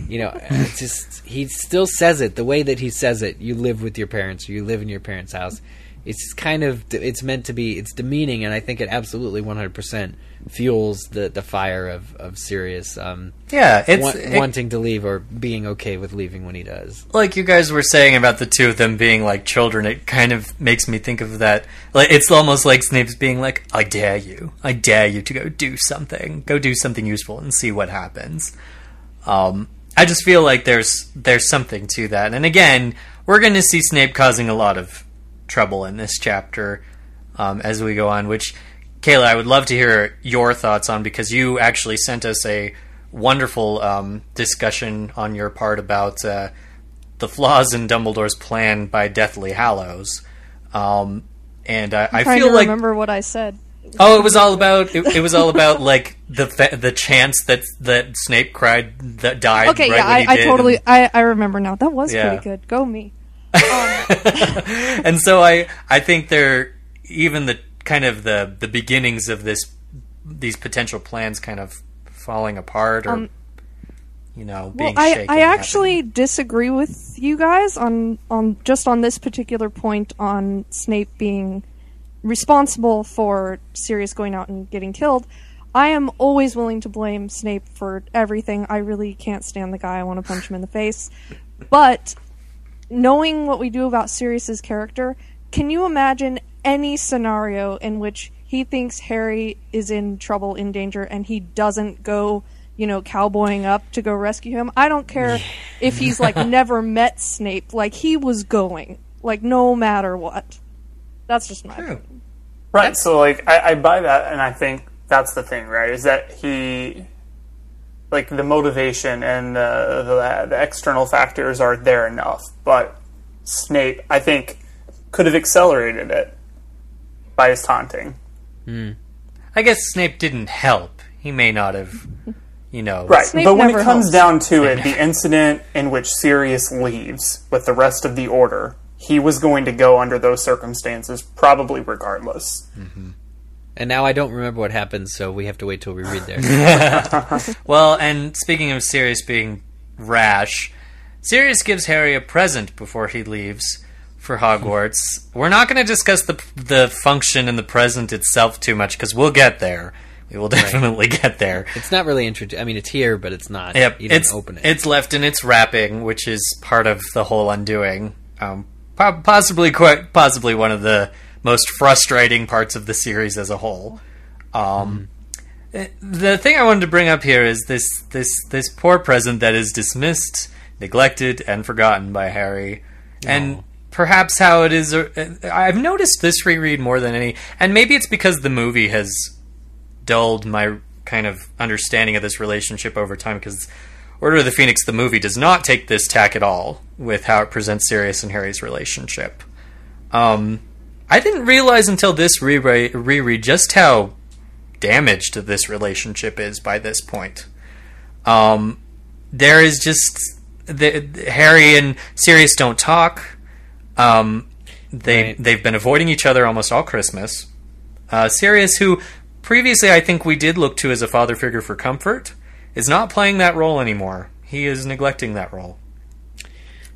you know, (laughs) it's just he still says it the way that he says it. You live with your parents, or you live in your parents' house. It's kind of it's meant to be it's demeaning, and I think it absolutely 100 percent fuels the the fire of of Sirius um, Yeah, it's wa- it- wanting to leave or being okay with leaving when he does. like you guys were saying about the two of them being like children, it kind of makes me think of that. Like it's almost like Snape's being like, "I dare you, I dare you to go do something, go do something useful, and see what happens." Um, I just feel like there's there's something to that, and again, we're going to see Snape causing a lot of trouble in this chapter um, as we go on. Which, Kayla, I would love to hear your thoughts on because you actually sent us a wonderful um, discussion on your part about uh, the flaws in Dumbledore's plan by Deathly Hallows. Um, and I, I feel like remember what I said. oh, it was all about it, it was all about like the fa- the chance that that Snape cried that died. Okay, right yeah, I, I totally, and- I, I remember now. That was Yeah. pretty good. Go me. (laughs) and so I I think they're even the kind of the the beginnings of this these potential plans kind of falling apart or you know Um, Well, being I, shaken. I happening. actually disagree with you guys on on just on this particular point on Snape being responsible for Sirius going out and getting killed. I am always willing to blame Snape for everything. I really can't stand the guy. I want to punch him in the face. But knowing what we do about Sirius's character, can you imagine any scenario in which he thinks Harry is in trouble, in danger, and he doesn't go, you know, cowboying up to go rescue him? I don't care if he's like (laughs) never met Snape. Like he was going, like no matter what. That's just my True. opinion. Right. So like I, I buy that, and I think that's the thing, right? Is that he, like the motivation and the the, the external factors are there enough, but Snape, I think, could have accelerated it by his taunting. Hmm. I guess Snape didn't help. He may not have, you know. Right. Snape but when it comes helps. down to it, (laughs) the incident in which Sirius leaves with the rest of the Order, he was going to go under those circumstances, probably regardless. Mm-hmm. And now I don't remember what happens, so we have to wait till we read there. (laughs) Well, and speaking of Sirius being rash, Sirius gives Harry a present before he leaves for Hogwarts. We're not going to discuss the the function and the present itself too much because we'll get there. We will definitely (laughs) get there. it's not really introduced. I mean, it's here, but it's not. Yep, you didn't it's open it. it's left in its wrapping, which is part of the whole undoing. Um, po- possibly, quite possibly one of the most frustrating parts of the series as a whole. Um, The thing I wanted to bring up here is this this this poor present that is dismissed, neglected, and forgotten by Harry, and perhaps how it is. uh, I've noticed this reread more than any, and maybe it's because the movie has dulled my kind of understanding of this relationship over time because Order of the Phoenix, the movie, does not take this tack at all with how it presents Sirius and Harry's relationship. Um, I didn't realize until this reread, reread just how damaged this relationship is by this point. Um, there is just the, Harry and Sirius don't talk. Um, they Right. they've been avoiding each other almost all Christmas. Uh, Sirius, who previously I think we did look to as a father figure for comfort, is not playing that role anymore. He is neglecting that role.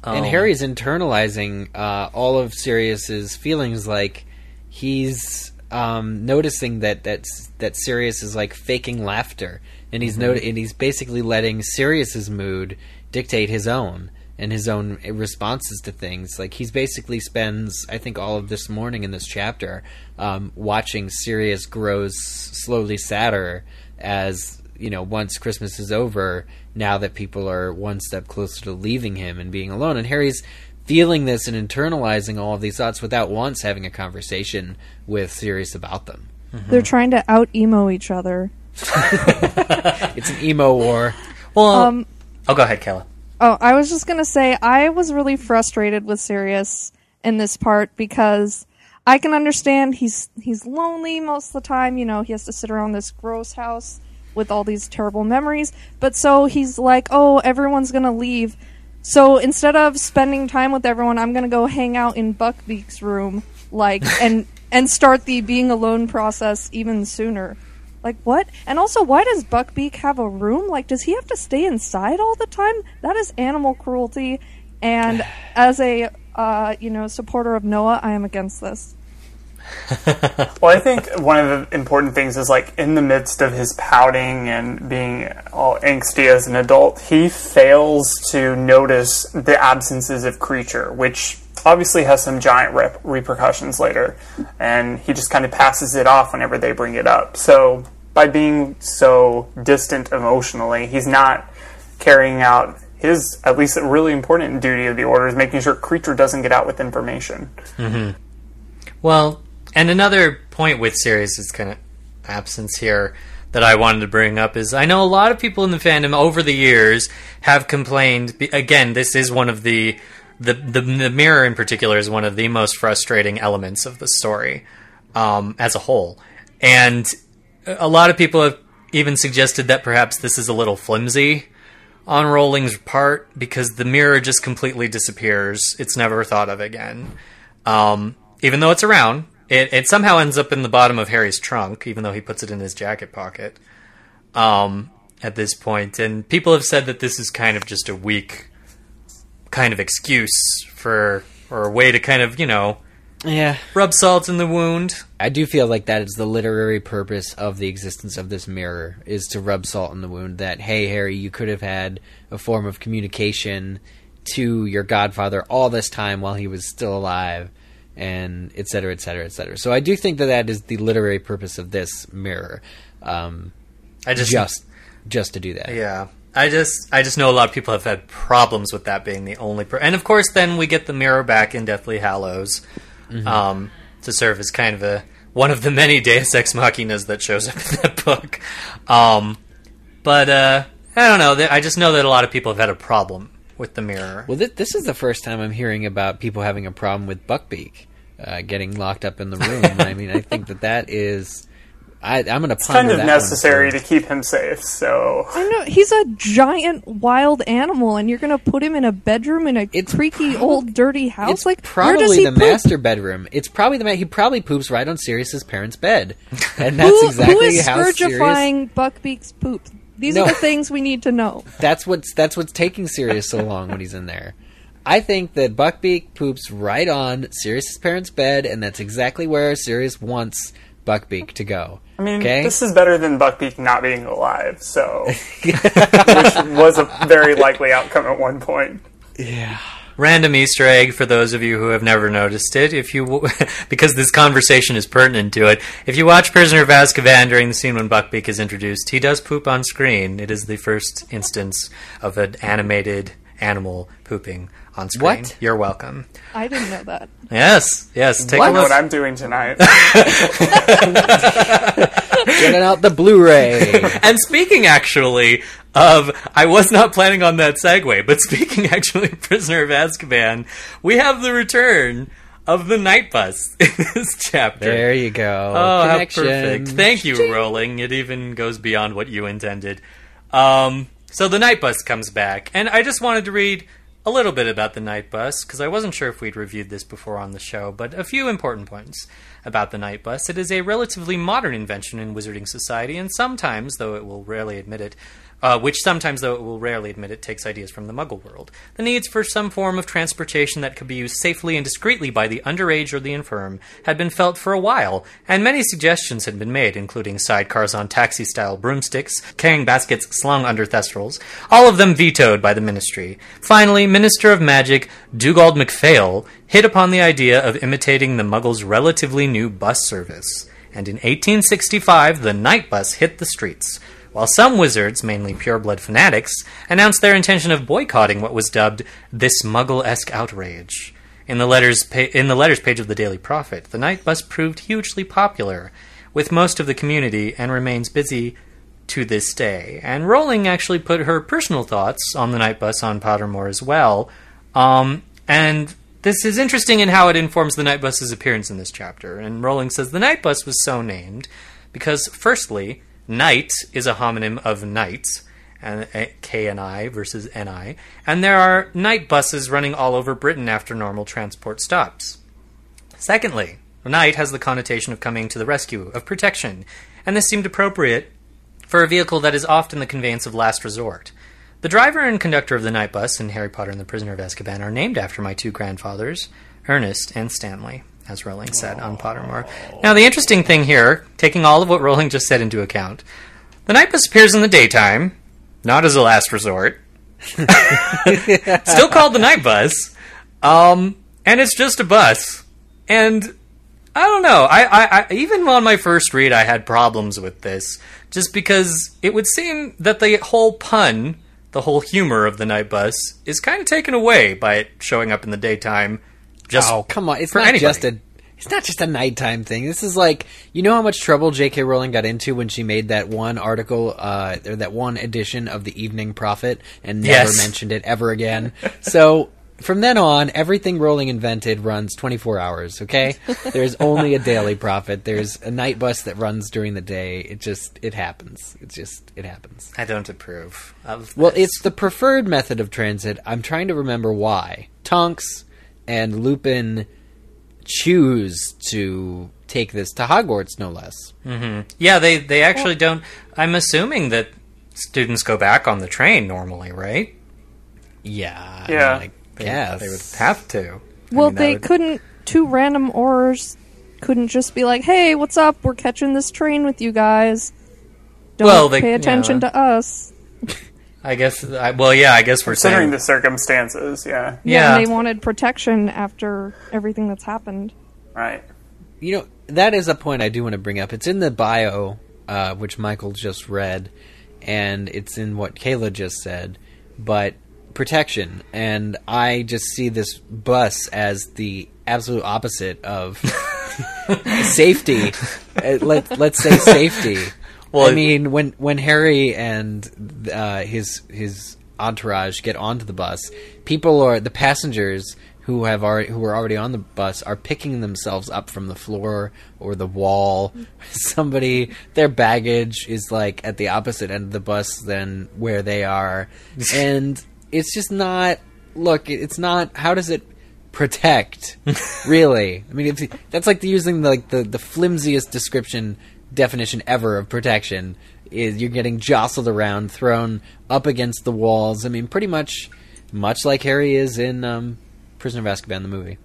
And Um, Harry's internalizing uh, all of Sirius's feelings. Like he's um, noticing that that's that Sirius is like faking laughter, and he's no- and he's basically letting Sirius's mood dictate his own and his own responses to things. Like he's basically spends, I think, all of this morning in this chapter um, watching Sirius grows slowly sadder as you know once Christmas is over. Now that people are one step closer to leaving him and being alone, and Harry's feeling this and internalizing all of these thoughts without once having a conversation with Sirius about them. They're trying to out emo each other. (laughs) It's an emo war. well, Um, oh, go ahead, Kayla. Oh, I was just gonna say I was really frustrated with Sirius in this part because I can understand he's he's lonely most of the time. You know, he has to sit around this gross house with all these terrible memories. But so he's like, oh, everyone's gonna leave. So instead of spending time with everyone, I'm gonna go hang out in Buckbeak's room, like, (laughs) and and start the being alone process even sooner. Like what? And also, why does Buckbeak have a room? Like, does he have to stay inside all the time? That is animal cruelty. And (sighs) as a uh, you know supporter of Noah, I am against this. Well, I think one of the important things is like in the midst of his pouting and being all angsty as an adult, he fails to notice the absences of Kreacher, which obviously has some giant rep- repercussions later. And he just kind of passes it off whenever they bring it up. So by being so distant emotionally, he's not carrying out his at least really important duty of the order is making sure Kreacher doesn't get out with information. Mm-hmm. Well, and another point with Sirius's kind of absence here that I wanted to bring up is I know a lot of people in the fandom over the years have complained. Again, this is one of the the the, the mirror in particular is one of the most frustrating elements of the story um, as a whole, and a lot of people have even suggested that perhaps this is a little flimsy on Rowling's part because the mirror just completely disappears. It's never thought of again. Um, even though it's around, it, it somehow ends up in the bottom of Harry's trunk, even though he puts it in his jacket pocket. Um, at this point, and people have said that this is kind of just a weak kind of excuse for or a way to kind of you know Yeah, rub salt in the wound. I do feel like that is the literary purpose of the existence of this mirror is to rub salt in the wound that hey Harry you could have had a form of communication to your godfather all this time while he was still alive and et cetera et cetera et cetera so I do think that that is the literary purpose of this mirror um, I just just just to do that Yeah. I just I just know a lot of people have had problems with that being the only per- and of course then we get the mirror back in Deathly Hallows um, to serve as kind of a one of the many Deus Ex Machinas that shows up (laughs) in that book. Um, but uh, I don't know. I just know that a lot of people have had a problem with the mirror. Well, th- this is the first time I'm hearing about people having a problem with Buckbeak uh, getting locked up in the room. I mean, I think that that is. I, I'm going to It's kind of necessary to keep him safe, so I know he's a giant wild animal, and you're gonna put him in a bedroom in a It's creaky old dirty house. It's like where does probably he the poop? master bedroom. It's probably the ma- he probably poops right on Sirius's parents' bed, (laughs) and that's Who, exactly who is how Sirius. scourgifying Buckbeak's poop? These No. are the things we need to know. (laughs) That's what's that's what's taking Sirius so long when he's in there. I think that Buckbeak poops right on Sirius's parents' bed, and that's exactly where Sirius wants Buckbeak to go. I mean, okay, this is better than Buckbeak not being alive, so (laughs) which was a very likely outcome at one point. Random Easter egg for those of you who have never noticed it. If you, (laughs) because this conversation is pertinent to it, if you watch Prisoner of Azkaban during the scene when Buckbeak is introduced, he does poop on screen. It is the first instance of an animated animal pooping on screen. What? You're welcome. I didn't know that. Yes, yes. Take What? I a know look. what I'm doing tonight. (laughs) Checking out the Blu-ray. And speaking actually of, I was not planning on that segue, but speaking (laughs) actually of Prisoner of Azkaban, we have the return of the night bus (laughs) in this chapter. There you go. Oh, how perfect. Thank you, Rowling. It even goes beyond what you intended. Um, so the night bus comes back, and I just wanted to read a little bit about the night bus because I wasn't sure if we'd reviewed this before on the show, but a few important points about the night bus. It is a relatively modern invention in wizarding society, and sometimes, though it will rarely admit it, uh, which sometimes, though it will rarely admit it, takes ideas from the Muggle world. The needs for some form of transportation that could be used safely and discreetly by the underage or the infirm had been felt for a while, and many suggestions had been made, including sidecars on taxi-style broomsticks, carrying baskets slung under thestrals, all of them vetoed by the Ministry. Finally, Minister of Magic Dugald MacPhail hit upon the idea of imitating the Muggles' relatively new bus service, and in 1865 the night bus hit the streets while some wizards, mainly pureblood fanatics, announced their intention of boycotting what was dubbed this Muggle-esque outrage. In the letters pa- in the letters page of the Daily Prophet, the night bus proved hugely popular with most of the community and remains busy to this day. And Rowling actually put her personal thoughts on the night bus on Pottermore as well. Um, and this is interesting in how it informs the night bus's appearance in this chapter. And Rowling says the night bus was so named because, firstly, Night is a homonym of knights, and uh, K and I versus N I, and there are night buses running all over Britain after normal transport stops. Secondly, night has the connotation of coming to the rescue, of protection, and this seemed appropriate for a vehicle that is often the conveyance of last resort. The driver and conductor of the night bus in Harry Potter and the Prisoner of Azkaban are named after my two grandfathers, Ernest and Stanley, as Rowling said on Pottermore. Now, the interesting thing here, taking all of what Rowling just said into account, the night bus appears in the daytime, not as a last resort. (laughs) Still called the night bus, um, and it's just a bus. And I don't know. I, I, I even on my first read, I had problems with this, just because it would seem that the whole pun, the whole humor of the night bus, is kind of taken away by it showing up in the daytime. Just oh, come on. It's not anybody. just a it's not just a nighttime thing. This is like you know how much trouble J.K. Rowling got into when she made that one article uh, or that one edition of the Evening Prophet and never Yes. mentioned it ever again. so from then on, everything Rowling invented runs 24 hours. Okay, there's only a daily prophet. There's a night bus that runs during the day. It just it happens. It's just it happens. I don't approve of. Well, it's the preferred method of transit. I'm trying to remember why. Tonks and Lupin choose to take this to Hogwarts, no less. Mm-hmm. yeah. They they actually don't. I'm assuming that students go back on the train normally, right? Yeah. I Yeah. mean, I They, guess. they would have to. I Well, mean, they would- couldn't. Two random Aurors couldn't just be like, "Hey, what's up? We're catching this train with you guys. Don't Well, they- pay attention yeah. to us." (laughs) I guess. I, well, yeah. I guess we're Considering saying. the circumstances, yeah. yeah. and they wanted protection after everything that's happened. Right. You know, that is a point I do want to bring up. It's in the bio, uh, which Michael just read, and it's in what Kayla just said, but protection. And I just see this bus as the absolute opposite of (laughs) safety. Uh, let, let's say safety. Well, I mean, when when Harry and uh, his his entourage get onto the bus, people are the passengers who have already who are already on the bus are picking themselves up from the floor or the wall. (laughs) Somebody their baggage is like at the opposite end of the bus than where they are, (laughs) and it's just not. Look, it's not. How does it? protect (laughs) really i mean if, that's like the, using the, like the, the flimsiest description definition ever of protection is you're getting jostled around thrown up against the walls i mean pretty much much like harry is in um, prisoner of azkaban the movie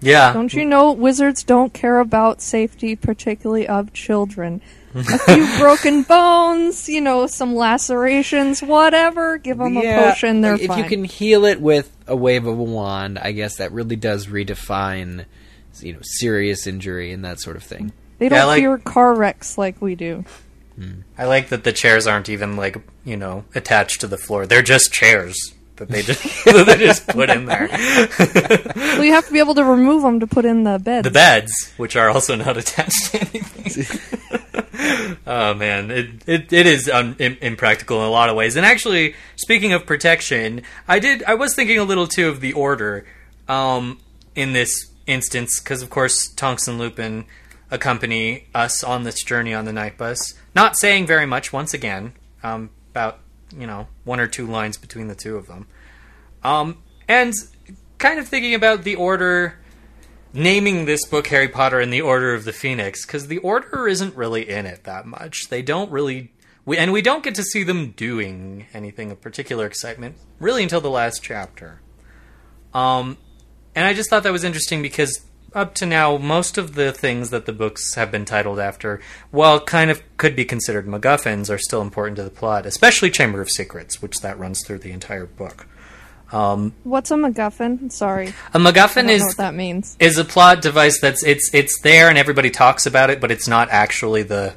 yeah. Don't you know wizards don't care about safety, particularly of children? A few (laughs) broken bones, you know, some lacerations, whatever. Give them a potion, they're if fine. you can heal it with a wave of a wand i guess that really does redefine you know serious injury and that sort of thing they don't Yeah, like- fear car wrecks like we do. I like that the chairs aren't even like you know attached to the floor. They're just chairs that they just (laughs) that they just put in there. Well, you have to be able to remove them to put in the bed. the beds, which are also not (laughs) attached to anything. (laughs) Oh man, it it, it is um, im- impractical in a lot of ways. And actually, speaking of protection, I did I was thinking a little too of the order um, in this instance because of course Tonks and Lupin accompany us on this journey on the night bus, not saying very much once again, um, about you know one or two lines between the two of them, um, and kind of thinking about the order naming this book Harry Potter and the Order of the Phoenix because the Order isn't really in it that much. They don't really, we, and we don't get to see them doing anything of particular excitement really until the last chapter. Um, and I just thought that was interesting because up to now, most of the things that the books have been titled after, while kind of could be considered MacGuffins, are still important to the plot, especially Chamber of Secrets, which that runs through the entire book. Um, What's a MacGuffin? Sorry, a MacGuffin is that means. is a plot device that's it's it's there and everybody talks about it, but it's not actually the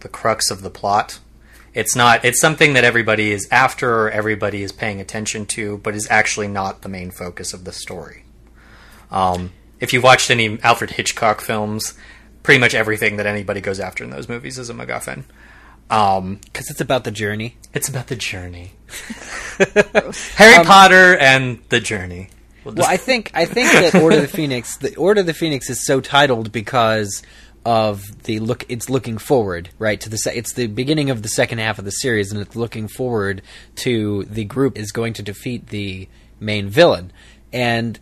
the crux of the plot. It's not. It's something that everybody is after or everybody is paying attention to, but is actually not the main focus of the story. Um, if you've watched any Alfred Hitchcock films, pretty much everything that anybody goes after in those movies is a MacGuffin. Um, Because it's about the journey. it's about the journey. (laughs) Harry Potter and the journey. We'll (laughs) Well, I think I think that Order of the Phoenix, the Order of the Phoenix is so titled because of the look. It's looking forward, right? To the se- it's the beginning of the second half of the series, and it's looking forward to the group is going to defeat the main villain. And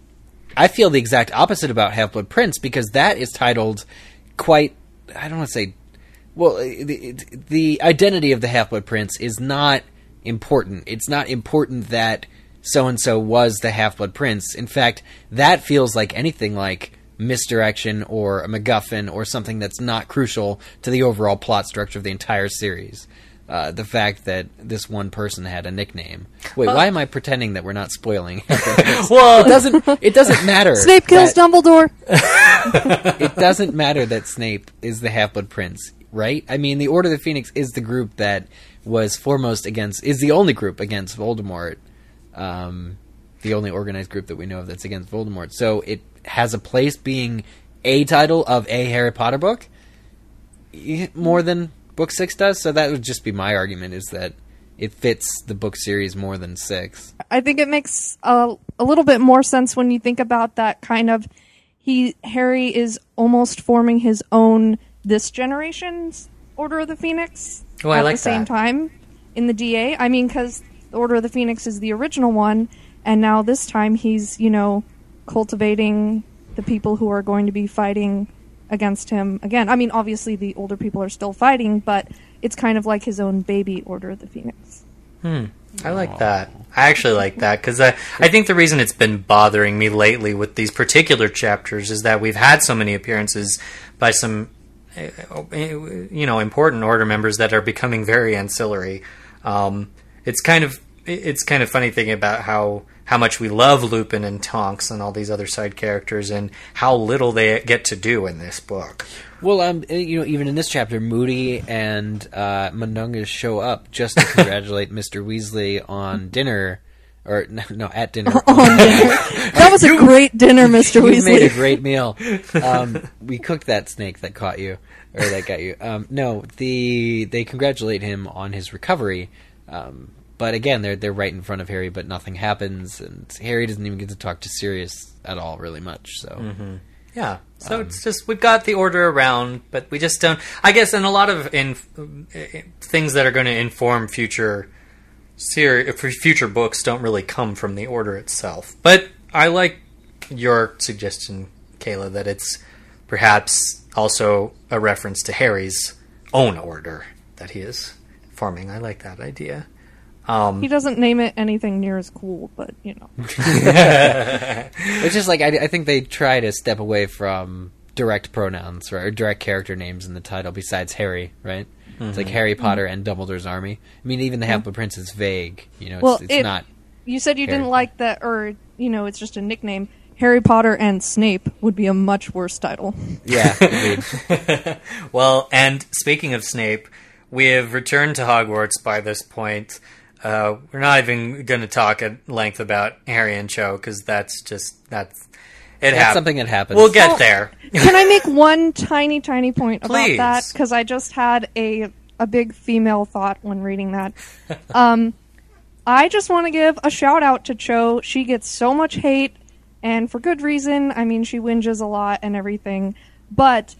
I feel the exact opposite about Half Blood Prince because that is titled quite. I don't want to say. Well, uh, the, the identity of the Half Blood Prince is not important. It's not important that so and so was the Half Blood Prince. In fact, that feels like anything like misdirection or a MacGuffin or something that's not crucial to the overall plot structure of the entire series. Uh, the fact that this one person had a nickname. Wait, why am I pretending that we're not spoiling? (laughs) (laughs) well, it doesn't. It doesn't matter. Snape kills that- Dumbledore. (laughs) it doesn't matter that Snape is the Half Blood Prince, right? I mean, the Order of the Phoenix is the group that was foremost against, is the only group against Voldemort, um, the only organized group that we know of that's against Voldemort. So it has a place being a title of a Harry Potter book more than Book Six does. So that would just be my argument: is that it fits the book series more than six. I think it makes a, a little bit more sense when you think about that kind of he Harry is almost forming his own this generation's Order of the Phoenix Oh, at like the same that. time in the DA. I mean, because the Order of the Phoenix is the original one, and now this time he's you know cultivating the people who are going to be fighting against him again. I mean, obviously the older people are still fighting, but it's kind of like his own baby Order of the Phoenix. Hmm. I like that. I actually like that because I, I think the reason it's been bothering me lately with these particular chapters is that we've had so many appearances by some, eh, you know, important order members that are becoming very ancillary. Um, it's kind of it's kind of funny thinking about how how much we love Lupin and Tonks and all these other side characters and how little they get to do in this book. Well, um, you know, even in this chapter, Moody and uh, Mundungus show up just to (laughs) congratulate Mr. Weasley on dinner, or no, no at dinner. (laughs) That was a (laughs) great dinner, Mr. you Weasley. made a great meal. Um, we cooked that snake that caught you, or that got you. Um, no, the they congratulate him on his recovery. Um, but again, they're they're right in front of Harry, but nothing happens, and Harry doesn't even get to talk to Sirius at all, really much. So. Mm-hmm. Yeah. So um, it's just we've got the order around, but we just don't. I guess in a lot of in, uh, things that are going to inform future ser- eh, for future books don't really come from the order itself. But I like your suggestion, Kayla, that it's perhaps also a reference to Harry's own order that he is forming. I like that idea. Um, He doesn't name it anything near as cool, but you know. (laughs) (laughs) It's just like I, I think they try to step away from direct pronouns right, or direct character names in the title besides Harry, right? It's like Harry Potter and Dumbledore's Army. I mean, even the Half Blood Prince is vague. You know, it's, Well, it's it- not. You said you Harry. didn't like that, or you know, it's just a nickname. Harry Potter and Snape would be a much worse title. Yeah. (laughs) Well, and speaking of Snape, we have returned to Hogwarts by this point. Uh, we're not even going to talk at length about Harry and Cho because that's just that's It That's hap- something that happens. We'll get Oh. there. Can I make (laughs) one tiny, tiny point about that? Because I just had a a big female thought when reading that. Um, I just want to give a shout out to Cho. She gets so much hate, and for good reason. I mean, she whinges a lot and everything. But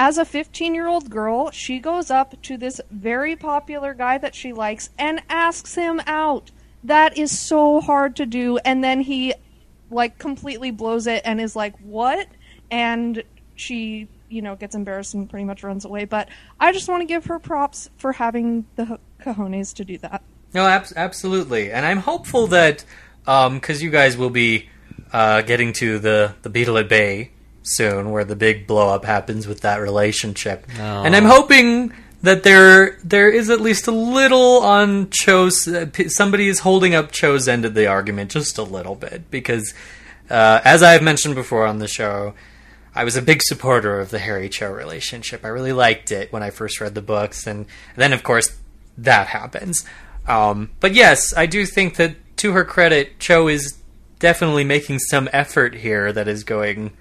as a 15 year old girl, she goes up to this very popular guy that she likes and asks him out. That is so hard to do. And then he, like, completely blows it and is like, what? And she, you know, gets embarrassed and pretty much runs away. But I just want to give her props for having the cojones to do that. No, ab- absolutely, and I'm hopeful that because you guys will be uh, getting to the the Beetle at Bay soon, where the big blow up happens with that relationship, and I'm hoping that there there is at least a little on Cho's. Uh, somebody is holding up Cho's end of the argument just a little bit because, uh, as I've mentioned before on the show. I was a big supporter of the Harry Cho relationship. I really liked it when I first read the books, and then, of course, that happens. Um, but yes, I do think that to her credit, Cho is definitely making some effort here that is going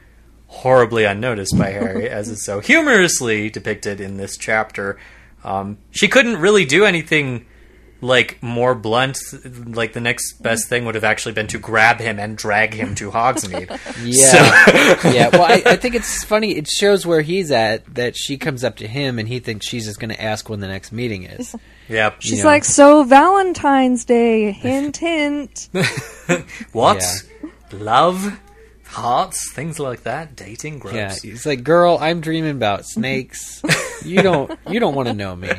horribly unnoticed by Harry, as is so humorously depicted in this chapter. Um, she couldn't really do anything like more blunt. Like the next best thing would have actually been to grab him and drag him to Hogsmeade. (laughs) Yeah, (laughs) yeah. Well, I, I think it's funny. It shows where he's at. That she comes up to him and he thinks she's just going to ask when the next meeting is. (laughs) Yep. She's know. like, so Valentine's Day, hint, hint. What? Yeah. Love? Hearts? Things like that? Dating? Gross. Yeah, he's like, "Girl, I'm dreaming about snakes. You don't, you don't want to know me.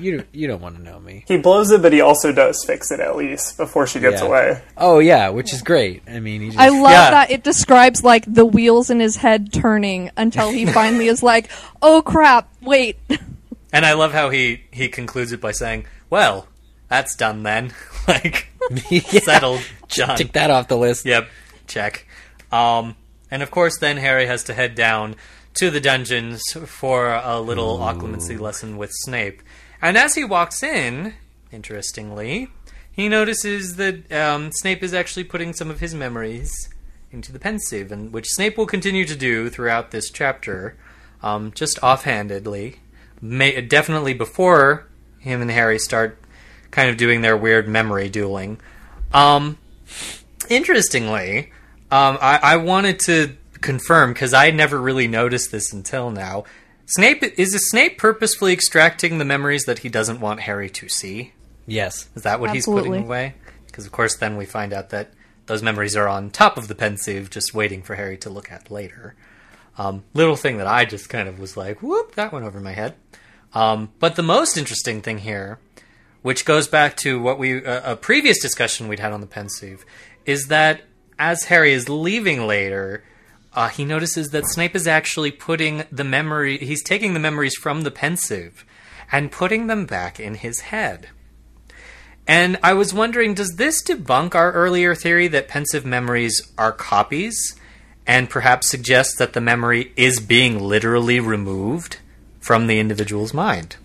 You, you don't want to know me." He blows it, but he also does fix it at least before she gets Yeah. away. Oh yeah, which is great. I mean, he just, I love Yeah. that it describes like the wheels in his head turning until he (laughs) finally is like, "Oh crap, wait." (laughs) And I love how he, he concludes it by saying, well, that's done then. (laughs) like, Yeah. settled. John. tick that off the list. Yep, check. Um, and of course, then Harry has to head down to the dungeons for a little occlumency lesson with Snape. And as he walks in, interestingly, he notices that um, Snape is actually putting some of his memories into the pensieve, and which Snape will continue to do throughout this chapter, um, just offhandedly. May, definitely before him and Harry start kind of doing their weird memory dueling. Um, interestingly, um, I, I wanted to confirm because I never really noticed this until now. Snape is Snape purposefully extracting the memories that he doesn't want Harry to see? Yes. Is that what he's putting away? Because of course, then we find out that those memories are on top of the pensieve, just waiting for Harry to look at later. Um, little thing that I just kind of was like, whoop, that went over my head. Um, but the most interesting thing here, which goes back to what we uh, a previous discussion we'd had on the pensieve, is that as Harry is leaving later, uh, he notices that Snape is actually putting the memory. He's taking the memories from the pensieve and putting them back in his head. And I was wondering, does this debunk our earlier theory that pensieve memories are copies, and perhaps suggest that the memory is being literally removed from the individual's mind?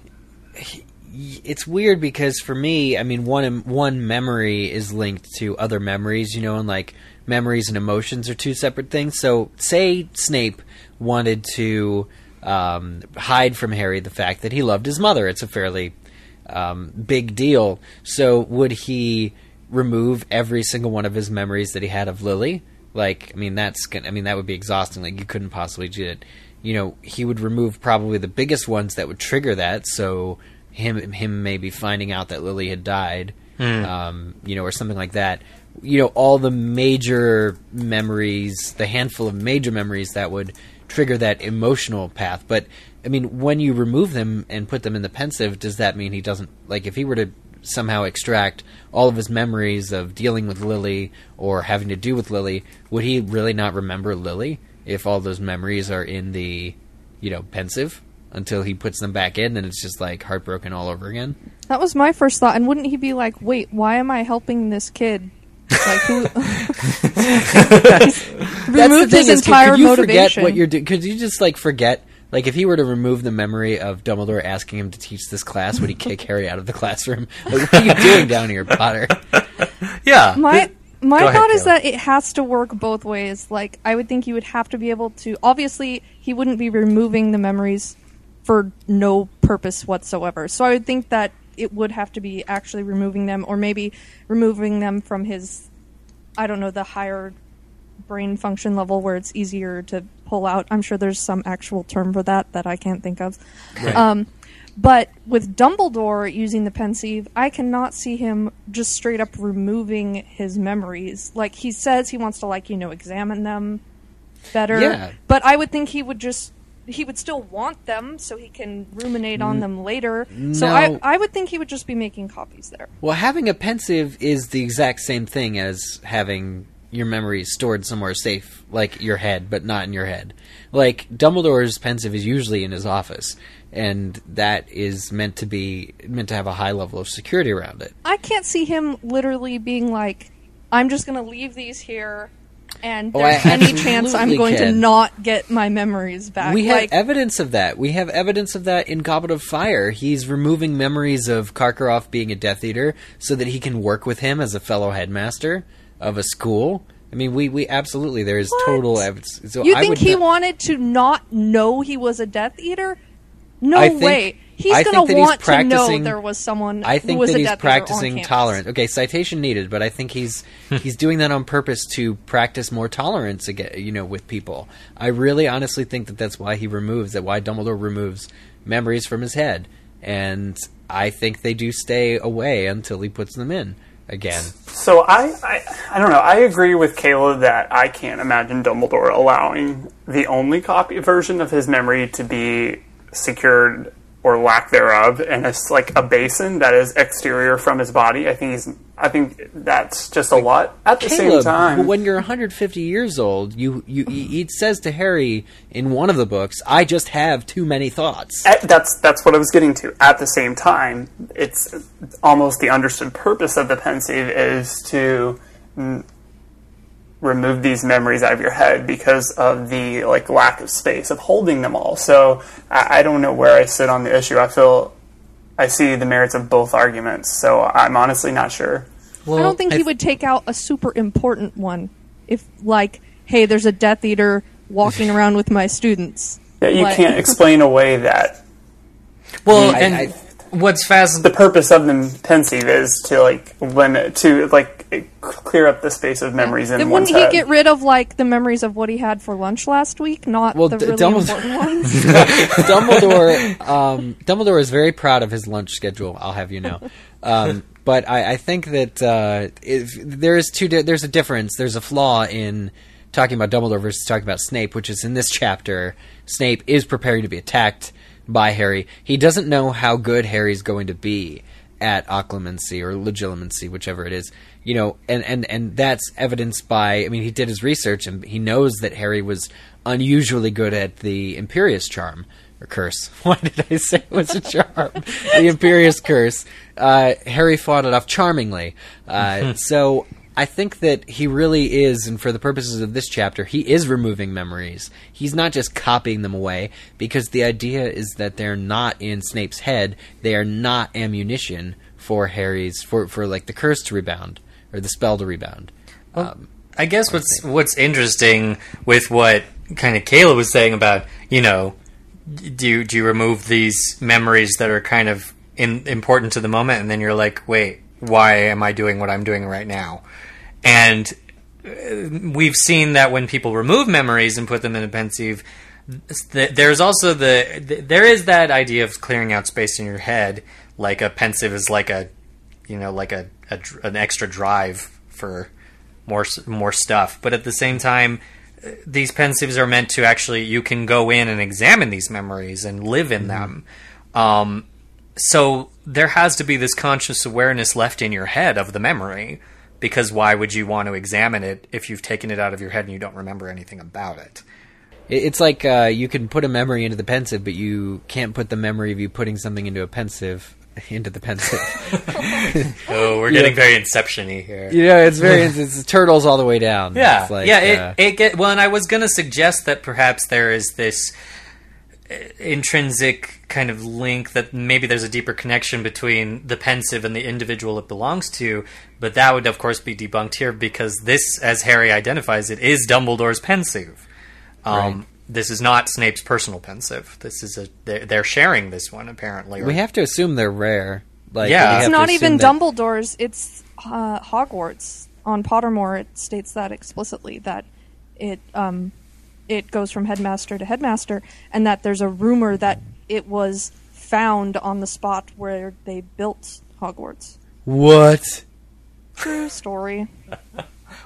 it's weird because for me, I mean, one one memory is linked to other memories, you know, and like memories and emotions are two separate things. So, say Snape wanted to um, hide from Harry the fact that he loved his mother. It's a fairly um, big deal. So, would he remove every single one of his memories that he had of Lily? Like, I mean, that's gonna, I mean, that would be exhausting. Like, you couldn't possibly do it. You know, he would remove probably the biggest ones that would trigger that. So him him maybe finding out that Lily had died, um, you know, or something like that. You know, all the major memories, the handful of major memories that would trigger that emotional path. But I mean, when you remove them and put them in the pensieve, does that mean he doesn't like if he were to somehow extract all of his memories of dealing with Lily or having to do with Lily, would he really not remember Lily if all those memories are in the, you know, pensieve until he puts them back in and it's just like heartbroken all over again? That was my first thought. And wouldn't he be like, "Wait, why am I helping this kid?" Like who (laughs) That's (laughs) the removed his is, could- entire could you motivation. forget what you're doing? Could you just like forget? Like if he were to remove the memory of Dumbledore asking him to teach this class, would he (laughs) kick Harry out of the classroom? Like, what are you doing down here, Potter? Yeah. my My Go ahead, thought is Kayla. that it has to work both ways. Like, I would think you would have to be able to. Obviously, he wouldn't be removing the memories for no purpose whatsoever. So I would think that it would have to be actually removing them, or maybe removing them from his, I don't know, the higher brain function level where it's easier to pull out. I'm sure there's some actual term for that that I can't think of. Um, but with Dumbledore using the pensieve, I cannot see him just straight up removing his memories. Like he says he wants to like, you know, examine them better. Yeah. But I would think he would just he would still want them so he can ruminate on them later. So. I I would think he would just be making copies there. Well, having a pensieve is the exact same thing as having your memories stored somewhere safe, like your head, but not in your head. Like Dumbledore's pensieve is usually in his office, and that is meant to be meant to have a high level of security around it. I can't see him literally being like, I'm just going to leave these here, and Oh, there's I any chance I'm going to not get my memories back. We have like, evidence of that. We have evidence of that in Goblet of Fire. He's removing memories of Karkaroff being a Death Eater so that he can work with him as a fellow headmaster of a school. I mean, we, we absolutely there is What? total evidence. So you I think he not- wanted to not know he was a Death Eater? No I think- way. He's going to want to know there was someone I who think was that a he's Death Eater on practicing campus. tolerance. Okay, citation needed, but I think he's (laughs) he's doing that on purpose to practice more tolerance again, you know, with people. I really honestly think that that's why he removes that why Dumbledore removes memories from his head, and I think they do stay away until he puts them in again. So I, I, I don't know. I agree with Kayla that I can't imagine Dumbledore allowing the only copy version of his memory to be secured or lack thereof in a like a basin that is exterior from his body. I think he's. I think that's just a lot. At the same time, when you're 150 years old, you, you he it says to Harry in one of the books, "I just have too many thoughts." At- that's that's what I was getting to. At the same time, it's almost the understood purpose of the pensieve is to remove these memories out of your head because of the like lack of space of holding them all. So I, I don't know where I sit on the issue. I feel I see the merits of both arguments. So I'm honestly not sure. Well, I don't think he would take out a super important one if, like, hey, there's a Death Eater walking around with my students. Yeah, you Like- can't (laughs) explain away that Well, I- and I- what's fast the purpose of the pensieve is to like limit to like clear up the space of memories in Then one's wouldn't he head. get rid of like the memories of what he had for lunch last week, not Well, the D- really Dumbledore- important ones? (laughs) (laughs) Dumbledore, um, Dumbledore is very proud of his lunch schedule. I'll have you know, um, but I, I think that uh, if there is two. Di- there's a difference. There's a flaw in talking about Dumbledore versus talking about Snape, which is in this chapter. Snape is preparing to be attacked by Harry. He doesn't know how good Harry's going to be at occlumency or legilimency, whichever it is. You know, and, and, and that's evidenced by. I mean, he did his research and he knows that Harry was unusually good at the Imperius charm or curse. (laughs) Why did I say it was a charm? the Imperius curse. Uh, Harry fought it off charmingly. Uh, (laughs) so I think that he really is, and for the purposes of this chapter, he is removing memories. He's not just copying them away, because the idea is that they're not in Snape's head. They are not ammunition for Harry's for for like the curse to rebound or the spell to rebound. Um, I guess what's what's interesting with what kind of Kayla was saying about you know do you, do you remove these memories that are kind of in, important to the moment and then you're like wait why am I doing what I'm doing right now and uh, we've seen that when people remove memories and put them in a pensieve there's also the there is that idea of clearing out space in your head like a pensieve is like a you know like a, a an extra drive for more more stuff. But at the same time uh, these pensieves are meant to actually you can go in and examine these memories and live in them. Um, so there has to be this conscious awareness left in your head of the memory because why would you want to examine it if you've taken it out of your head and you don't remember anything about it? It- It's like uh, you can put a memory into the pensieve, but you can't put the memory of you putting something into a pensieve into the pensieve. (laughs) oh we're getting very inception-y here you know, it's very it's turtles all the way down. Yeah, It's like, yeah. uh, It, it get well, and I was going to suggest that perhaps there is this. intrinsic kind of link that maybe there's a deeper connection between the pensieve and the individual it belongs to, but that would of course be debunked here because this, as Harry identifies it, is Dumbledore's pensieve. Um, Right. This is not Snape's personal pensieve. This is a they're, they're sharing this one apparently. We have to assume they're rare. Like Yeah. It's have It's to not even that- Dumbledore's. It's uh, Hogwarts on Pottermore. It states that explicitly that it um, it goes from headmaster to headmaster, and that there's a rumor that it was found on the spot where they built Hogwarts. What? True story. (laughs)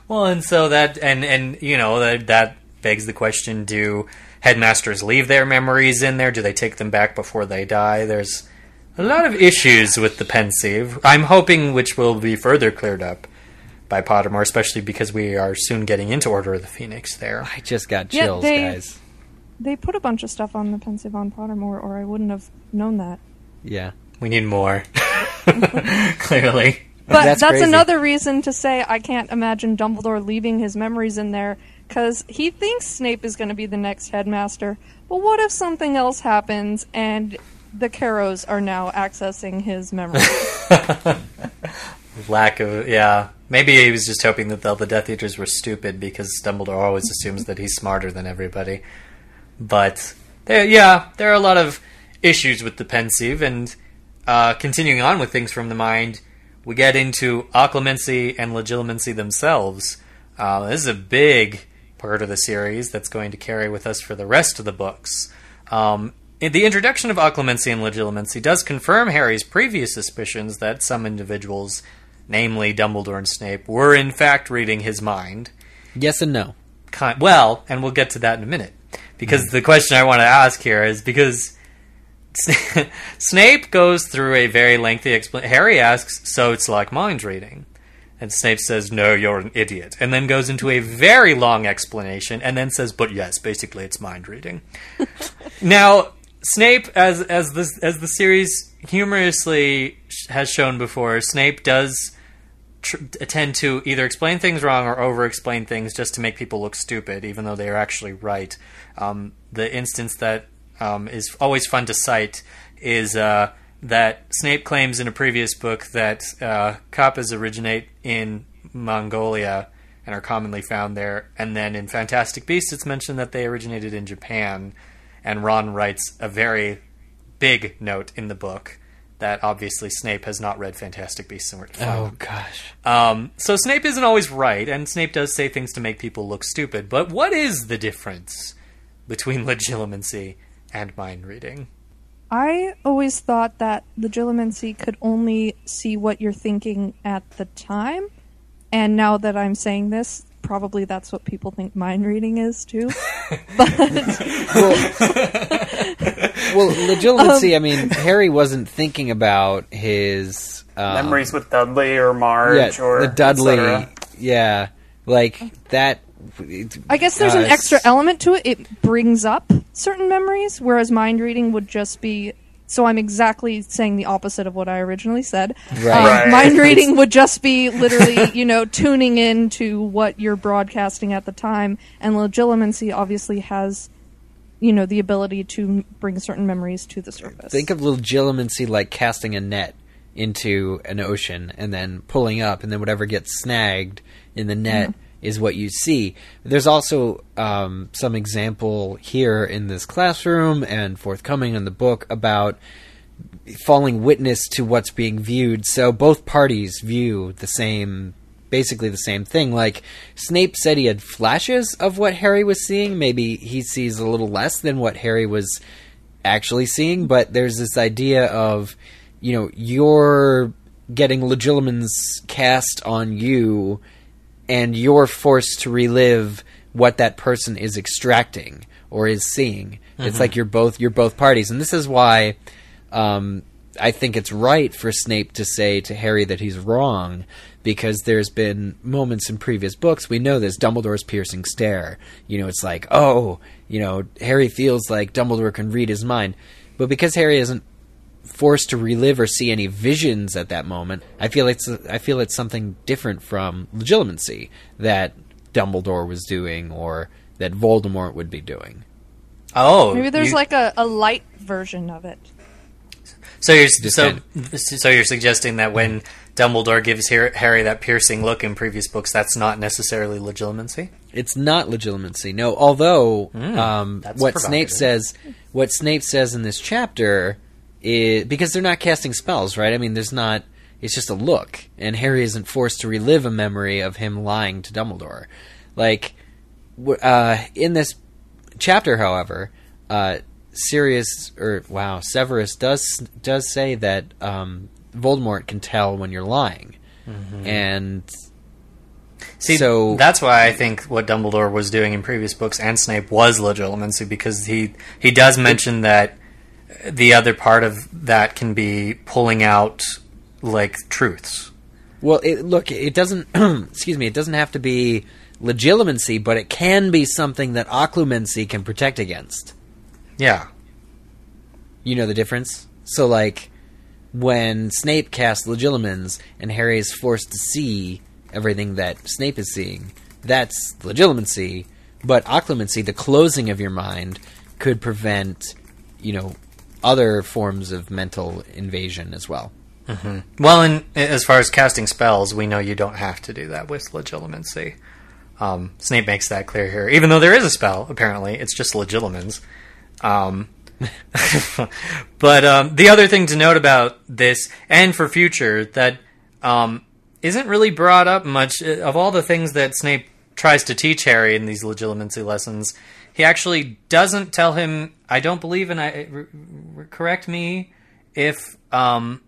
Well, and so that and and you know that that begs the question: Do headmasters leave their memories in there? Do they take them back before they die? There's a lot of issues with the pensieve. I'm hoping which will be further cleared up by Pottermore, especially because we are soon getting into Order of the Phoenix. There, I just got Yeah, chills, they- guys. They put a bunch of stuff on the pensieve on Pottermore, or I wouldn't have known that. Yeah. we need more. (laughs) (laughs) Clearly, But That's that's, another reason to say I can't imagine Dumbledore leaving his memories in there because he thinks Snape is going to be the next headmaster. But what if something else happens and the Carrows are now accessing his memory? (laughs) lack of yeah. Maybe he was just hoping that all the Death Eaters were stupid because Dumbledore always assumes that he's smarter than everybody. But yeah, there are a lot of issues with the pensieve, and uh, continuing on with things from the mind, we get into occlumency and legilimency themselves. Uh, this is a big part of the series that's going to carry with us for the rest of the books. Um, the introduction of occlumency and legilimency does confirm Harry's previous suspicions that some individuals, namely Dumbledore and Snape, were in fact reading his mind Yes and no. well, and we'll get to that in a minute. Because the question I want to ask here is because (laughs) Snape goes through a very lengthy explanation. Harry asks, "So it's like mind reading," and Snape says, "No, you're an idiot," and then goes into a very long explanation, and then says, "But yes, basically it's mind reading." (laughs) now, Snape, as as this as the series humorously sh- has shown before, Snape does tr- tend to either explain things wrong or over explain things just to make people look stupid, even though they are actually right. Um, the instance that um, is always fun to cite is uh, that Snape claims in a previous book that uh, kappas originate in Mongolia and are commonly found there, and then in Fantastic Beasts it's mentioned that they originated in Japan, and Ron writes a very big note in the book that obviously Snape has not read Fantastic Beasts and where to find Oh them. gosh. Um, so Snape isn't always right, and Snape does say things to make people look stupid. But what is the difference between (laughs) legilimency and mind reading? I always thought that legilimency could only see what you're thinking at the time. And now that I'm saying this, probably that's what people think mind reading is too. (laughs) But well, legilimency. I mean, Harry wasn't thinking about his um, Memories with Dudley or Marge yeah, or the Dudley. et. Yeah, like that. I guess there's an extra element to it. It brings up certain memories, whereas mind reading would just be. So I'm exactly saying the opposite of what I originally said. Right. Um, Right. Mind (laughs) reading would just be literally, you know, tuning in to what you're broadcasting at the time, and legilimency obviously has, you know, the ability to bring certain memories to the surface. Think of legilimency like casting a net into an ocean and then pulling up, and then whatever gets snagged in the net is what you see. There's also um, some example here in this classroom and forthcoming in the book about falling witness to what's being viewed. So both parties view the same, basically the same thing. Like Snape said he had flashes of what Harry was seeing. Maybe he sees a little less than what Harry was actually seeing, but there's this idea of, you know, you're getting legilimens cast on you and you're forced to relive what that person is extracting or is seeing. It's like you're both you're both parties, and this is why um, I think it's right for Snape to say to Harry that he's wrong because there's been moments in previous books we know this Dumbledore's piercing stare. You know, it's like oh, you know, Harry feels like Dumbledore can read his mind, but because Harry isn't forced to relive or see any visions at that moment. I feel it's I feel it's something different from legilimency that Dumbledore was doing or that Voldemort would be doing. Oh, Maybe there's you- like a, a light version of it. so you're Just so kind so you're suggesting that when Dumbledore gives Harry that piercing look in previous books, that's not necessarily legilimency. It's not legilimency. No, although um, Hmm, what Snape says, what Snape says in this chapter is because they're not casting spells, right? I mean, there's not. It's just a look, and Harry isn't forced to relive a memory of him lying to Dumbledore. Like uh, in this chapter, however, uh, Sirius or wow, Severus does does say that um, Voldemort can tell when you're lying, Mm-hmm. and See, So- that's why I think what Dumbledore was doing in previous books and Snape was legilimency because he he does mention that the other part of that can be pulling out like truths. Well, it, look, it doesn't. (clears throat) excuse me. It doesn't have to be legilimency, but it can be something that occlumency can protect against. Yeah. You know the difference. So, like when Snape casts legilimens and Harry is forced to see everything that Snape is seeing, that's legilimency. But occlumency, the closing of your mind, could prevent, you know, other forms of mental invasion as well. Well, and as far as casting spells, we know you don't have to do that with legilimency. Um, Snape makes that clear here. Even though there is a spell, apparently, it's just legilimens. Um, (laughs) but um, the other thing to note about this, and for future, that um, isn't really brought up much uh, of all the things that Snape tries to teach Harry in these legilimency lessons. He actually doesn't tell him. I don't believe, and I correct me if um,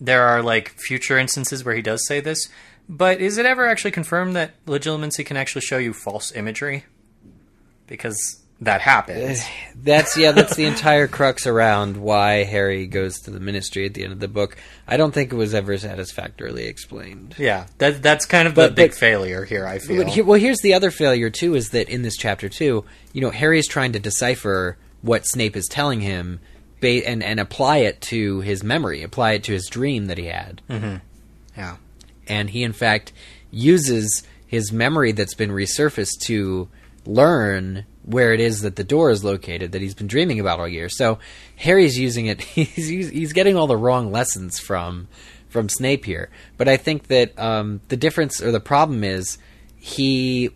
there are like future instances where he does say this. But is it ever actually confirmed that legilimency can actually show you false imagery? Because that happens. (laughs) That's yeah, that's the entire crux around why Harry goes to the ministry at the end of the book. I don't think it was ever satisfactorily explained. Yeah, that that's kind of But- the big but- failure here. I feel. Here, well, here's the other failure too: is that in this chapter too, you know, Harry is trying to decipher what Snape is telling him, ba- and and apply it to his memory, apply it to his dream that he had, mm-hmm. yeah. and he in fact uses his memory that's been resurfaced to learn where it is that the door is located that he's been dreaming about all year. So Harry's using it. (laughs) He's he's getting all the wrong lessons from from Snape here. But I think that um, the difference or the problem is he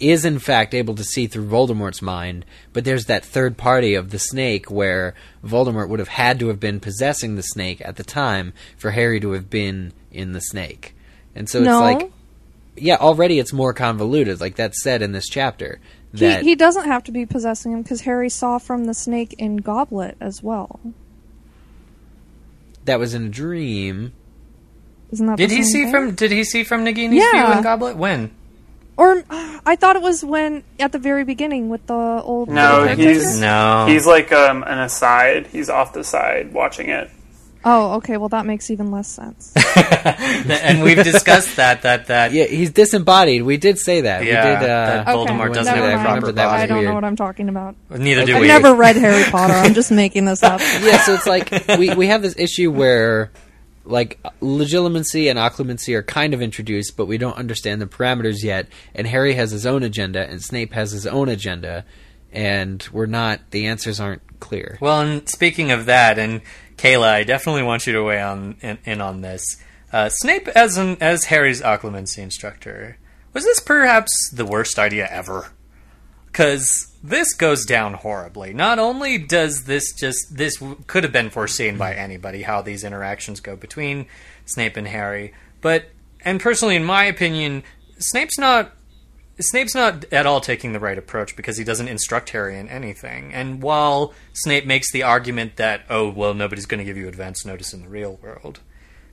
is in fact able to see through Voldemort's mind, but there's that third party of the snake where Voldemort would have had to have been possessing the snake at the time for Harry to have been in the snake. And so it's like yeah, already it's more convoluted, like that's said in this chapter. He, That he doesn't have to be possessing him because Harry saw from the snake in Goblet as well. that was in a dream. Isn't that Did the he same see thing? from? Did he see from Nagini's Yeah. view in Goblet? When? Or I thought it was when at the very beginning with the old. No, he's- No. He's like um, an aside. He's off the side watching it. Oh, okay. Well, that makes even less sense. (laughs) and we've discussed that. That that. Yeah, he's disembodied. We did say that. Yeah, we did. Uh, that Voldemort okay, doesn't have a proper That was I don't weird. know what I'm talking about. Neither do Okay. we. I've never read Harry (laughs) Potter. I'm just making this up. (laughs) yeah, so it's like we we have this issue where like legilimency and occlumency are kind of introduced, but we don't understand the parameters yet. And Harry has his own agenda, and Snape has his own agenda, and we're not. The answers aren't clear. Well, and speaking of that, and Kayla, I definitely want you to weigh on in, in on this. Uh, Snape as an, as Harry's occlumency instructor was this perhaps the worst idea ever? Because this goes down horribly. Not only does this just this could have been foreseen by anybody how these interactions go between Snape and Harry, but and personally, in my opinion, Snape's not Snape's not at all taking the right approach because he doesn't instruct Harry in anything. And while Snape makes the argument that, oh, well, nobody's going to give you advance notice in the real world,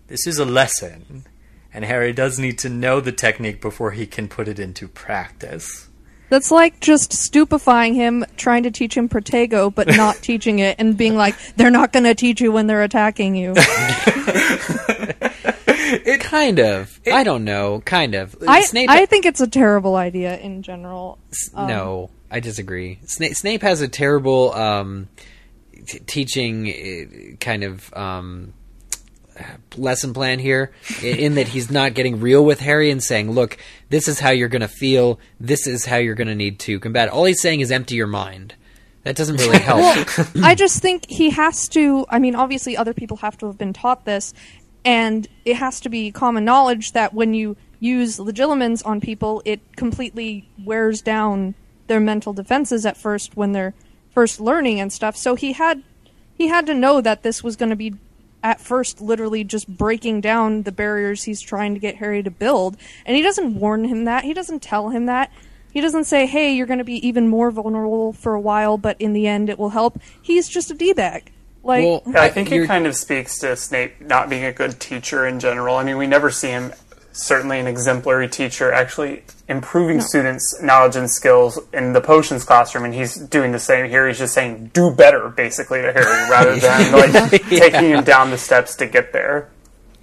this is a lesson. And Harry does need to know the technique before he can put it into practice. That's like just stupefying him, trying to teach him Protego, but not (laughs) teaching it, and being like, "They're not going to teach you when they're attacking you." (laughs) (laughs) It kind of. I don't know. Kind of. I Snape. I think it's a terrible idea in general. Um, no, I disagree. Snape, Snape has a terrible um, t- teaching uh, kind of um, lesson plan here, in that he's not getting real with Harry and saying, "Look, this is how you're going to feel. This is how you're going to need to combat." All he's saying is empty your mind. That doesn't really (laughs) help. Well, I just think he has to. I mean, obviously, other people have to have been taught this, and it has to be common knowledge that when you use legilimens on people, it completely wears down their mental defenses at first when they're first learning and stuff. So he had he had to know that this was going to be at first literally just breaking down the barriers he's trying to get Harry to build. And he doesn't warn him that. He doesn't tell him that. He doesn't say, "Hey, you're going to be even more vulnerable for a while, but in the end it will help." He's just a d-bag. Like Well, I think You're- it kind of speaks to Snape not being a good teacher in general. I mean, we never see him certainly an exemplary teacher actually improving students' knowledge and skills in the potions classroom, and he's doing the same here. He's just saying "do better" basically to Harry, (laughs) rather than like taking him down the steps to get there.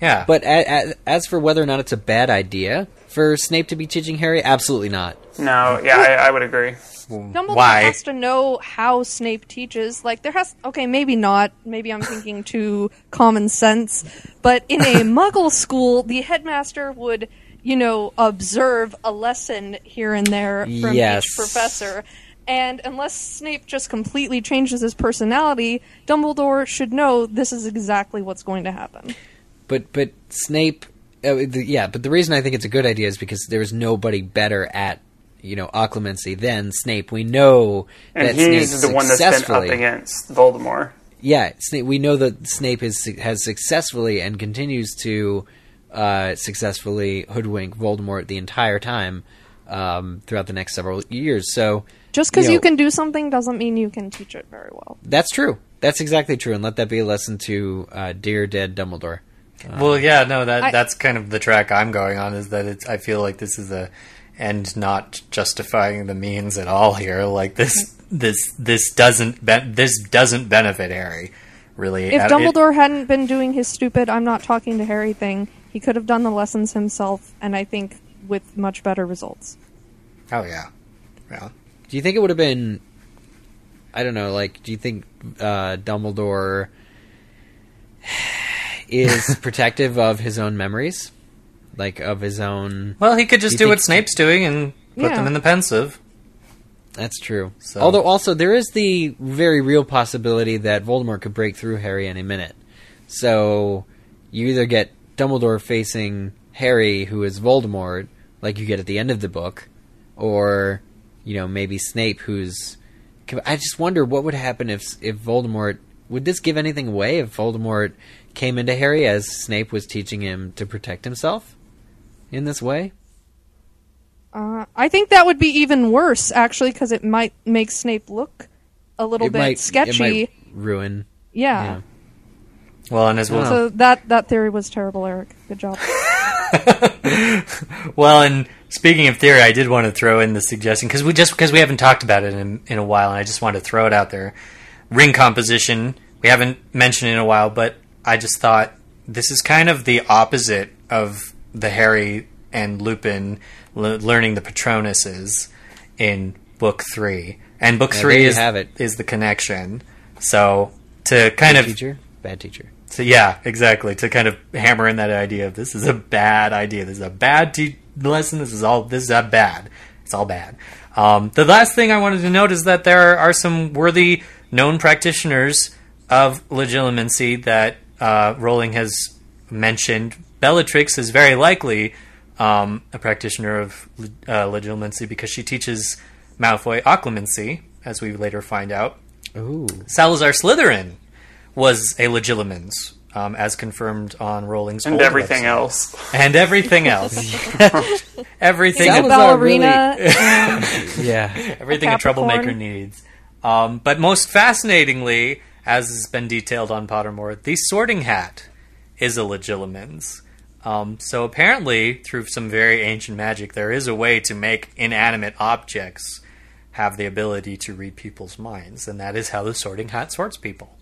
Yeah. But a, a, as for whether or not it's a bad idea for Snape to be teaching Harry, absolutely not. No, yeah, I, I would agree. Dumbledore why? has to know how Snape teaches. Like there has okay, maybe not. Maybe I'm thinking (laughs) too common sense. But in a (laughs) Muggle school, the headmaster would, you know, observe a lesson here and there from Yes. each professor. And unless Snape just completely changes his personality, Dumbledore should know this is exactly what's going to happen. But but Snape, uh, the, yeah. But the reason I think it's a good idea is because there's nobody better at you know occlumency than Snape. We know And that he's Snape the one that's been up against Voldemort. Yeah, Snape, we know that Snape is, has successfully and continues to uh, successfully hoodwink Voldemort the entire time um, throughout the next several years. So Just because You you, can do something doesn't mean you can teach it very well. that's true. That's exactly true, and let that be a lesson to uh, dear dead Dumbledore. Well, yeah, no, that I- that's kind of the track I'm going on. Is that it's? I feel like this is a end not justifying the means at all here. Like this, this, this doesn't be- this doesn't benefit Harry, really. If At- it- Dumbledore hadn't been doing his stupid "I'm not talking to Harry" thing, he could have done the lessons himself, and I think with much better results. oh yeah, yeah. Do you think it would have been? I don't know. Like, do you think uh, Dumbledore (sighs) is protective of his own memories, like of his own? Well, he could just You do what Snape's doing and put Yeah. them in the pensieve. That's true. So- Although, also, there is the very real possibility that Voldemort could break through Harry any minute. So, you either get Dumbledore facing Harry, who is Voldemort, like you get at the end of the book, or, you know, maybe Snape, who's. I just wonder what would happen if if Voldemort. Would this give anything away if Voldemort came into Harry as Snape was teaching him to protect himself in this way? Uh, I think that would be even worse, actually, because it might make Snape look a little it bit might sketchy. It might ruin. yeah. yeah. Well, and as well, So that that theory was terrible, Eric. Good job. (laughs) Well, and speaking of theory, I did want to throw in the suggestion because we just because we haven't talked about it in in a while, and I just wanted to throw it out there. Ring composition we haven't mentioned in a while, but I just thought this is kind of the opposite of the Harry and Lupin le- learning the Patronuses in book three, and book Yeah, three is have it. is the connection. So to kind of teacher, bad teacher. so yeah, exactly. To kind of hammer in that idea of this is a bad idea. This is a bad te- lesson. This is all. This is a bad. It's all bad. Um, the last thing I wanted to note is that there are some worthy known practitioners of legilimency that uh, Rowling has mentioned. Bellatrix is very likely um, a practitioner of uh, legilimency because she teaches Malfoy occlumency, as we later find out. Ooh. Salazar Slytherin was a legilimens, um, as confirmed on Rowling's And old everything website. else. and everything else, (laughs) everything, He's a ballerina. really- (laughs) Yeah. everything a Capricorn. troublemaker needs. Um, but most fascinatingly, as has been detailed on Pottermore, the Sorting Hat is a legilimens. Um, so apparently, through some very ancient magic, there is a way to make inanimate objects have the ability to read people's minds, and that is how the Sorting Hat sorts people.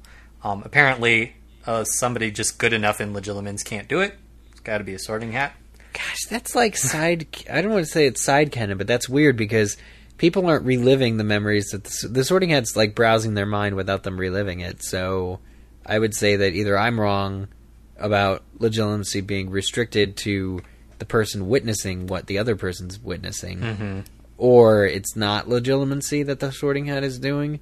Um, apparently, uh, somebody just good enough in legilimens can't do it. It's got to be a Sorting Hat. Gosh, that's like side. (laughs) I don't want to say it's side canon, but that's weird because people aren't reliving the memories that the, the Sorting Hat's like browsing their mind without them reliving it. So I would say that either I'm wrong about legilimency being restricted to the person witnessing what the other person's witnessing, or it's not legilimency that the Sorting Hat is doing.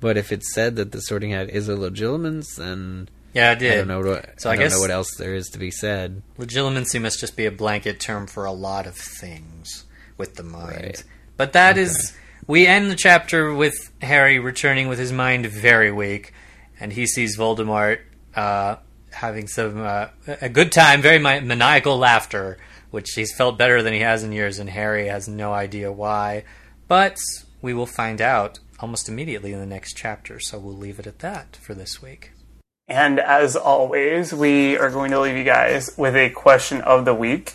But if it's said that the Sorting Hat is a legitimacy, then Yeah, I did. I don't know what So I, I don't guess- know what else there is to be said. Legilimency must just be a blanket term for a lot of things with the mind. Right. But that is we end the chapter with Harry returning with his mind very weak, and he sees Voldemort uh, having some uh, a good time, very maniacal laughter, which he's felt better than he has in years, and Harry has no idea why. But we will find out almost immediately in the next chapter, so we'll leave it at that for this week. And as always, we are going to leave you guys with a question of the week.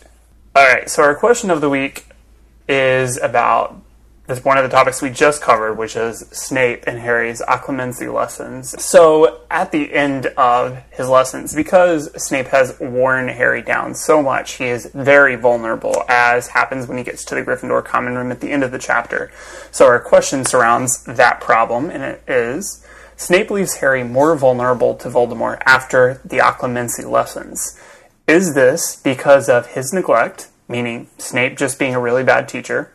All right, so our question of the week is about this one of the topics we just covered, which is Snape and Harry's occlumency lessons. So at the end of his lessons, because Snape has worn Harry down so much, he is very vulnerable, as happens when he gets to the Gryffindor common room at the end of the chapter. So our question surrounds that problem, and it is Snape leaves Harry more vulnerable to Voldemort after the occlumency lessons. Is this because of his neglect, meaning Snape just being a really bad teacher,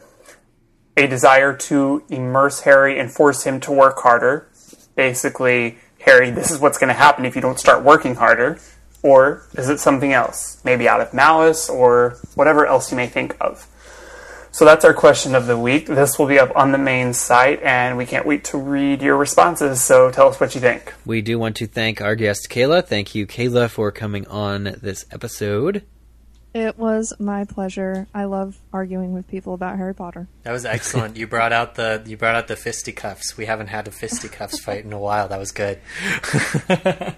a desire to immerse Harry and force him to work harder? Basically, Harry, this is what's going to happen if you don't start working harder. Or is it something else? Maybe out of malice or whatever else you may think of. So that's our question of the week. This will be up on the main site, and we can't wait to read your responses. So tell us what you think. We do want to thank our guest Kayla. Thank you, Kayla, for coming on this episode. It was my pleasure. I love arguing with people about Harry Potter. That was excellent. you brought out the you brought out the fisticuffs. We haven't had a fisticuffs fight in a while. That was good. (laughs)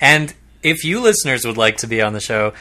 and if you listeners would like to be on the show,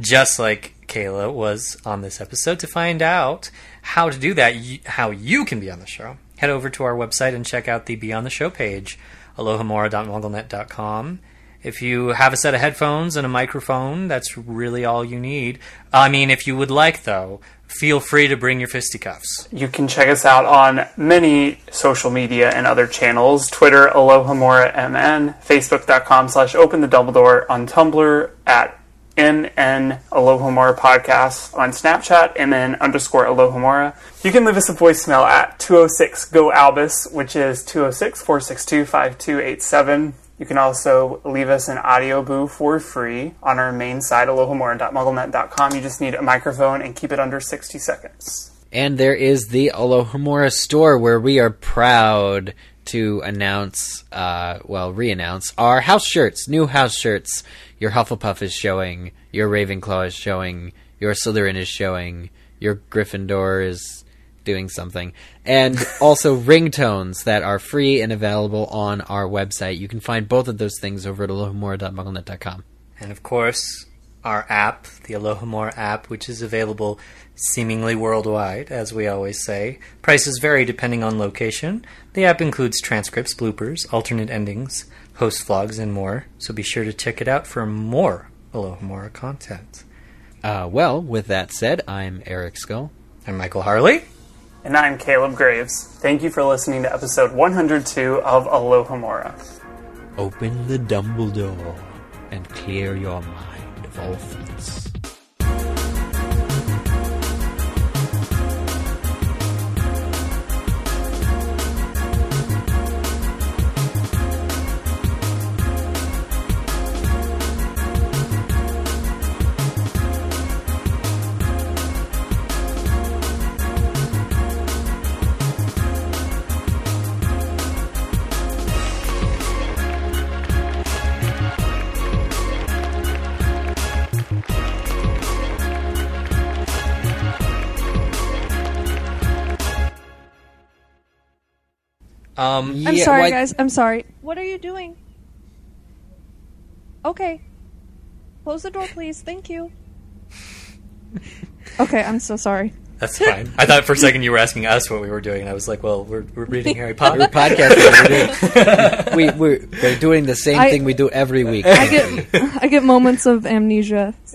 just like Kayla was on this episode, to find out how to do that, how you can be on the show, head over to our website and check out the Be on the Show page, alohomora.mugglenet.com. If you have a set of headphones and a microphone, that's really all you need. I mean, if you would like, though, feel free to bring your fisticuffs. You can check us out on many social media and other channels. Twitter, Alohomora MN, Facebook.com slash Open the Dumbledore, on Tumblr at MN Alohomora Podcast, on Snapchat, MN underscore Alohomora. You can leave us a voicemail at 206 GO ALBUS, which is 206 462 5287. You can also leave us an audio boo for free on our main site, alohomora.mugglenet.com. You just need a microphone and keep it under 60 seconds. And there is the Alohomora store where we are proud to announce, uh, well, re-announce our house shirts, new house shirts. Your Hufflepuff is showing, your Ravenclaw is showing, your Slytherin is showing, your Gryffindor is doing something, and (laughs) also ringtones that are free and available on our website. You can find both of those things over at alohomora.mugglenet.com. And of course, our app, the Alohomora app, which is available seemingly worldwide, as we always say. Prices vary depending on location. The app includes transcripts, bloopers, alternate endings, host vlogs, and more, so be sure to check it out for more Alohomora content. Uh, well, with that said, I'm Eric Scull. I'm Michael Harle. And I'm Caleb Graves. Thank you for listening to episode 102 of Alohomora. Open the Dumbledore and clear your mind of all thoughts. Um, I'm sorry, why- guys. I'm sorry. What are you doing? Okay. Close the door, please. Thank you. (laughs) okay, I'm so sorry. that's fine. I thought for a second you were asking us what we were doing, and I was like, well, we're, we're reading Harry We're Potter. podcasting. We're doing, (laughs) we, we're, we're doing the same I- thing we do every week. I get I get moments of amnesia. (laughs)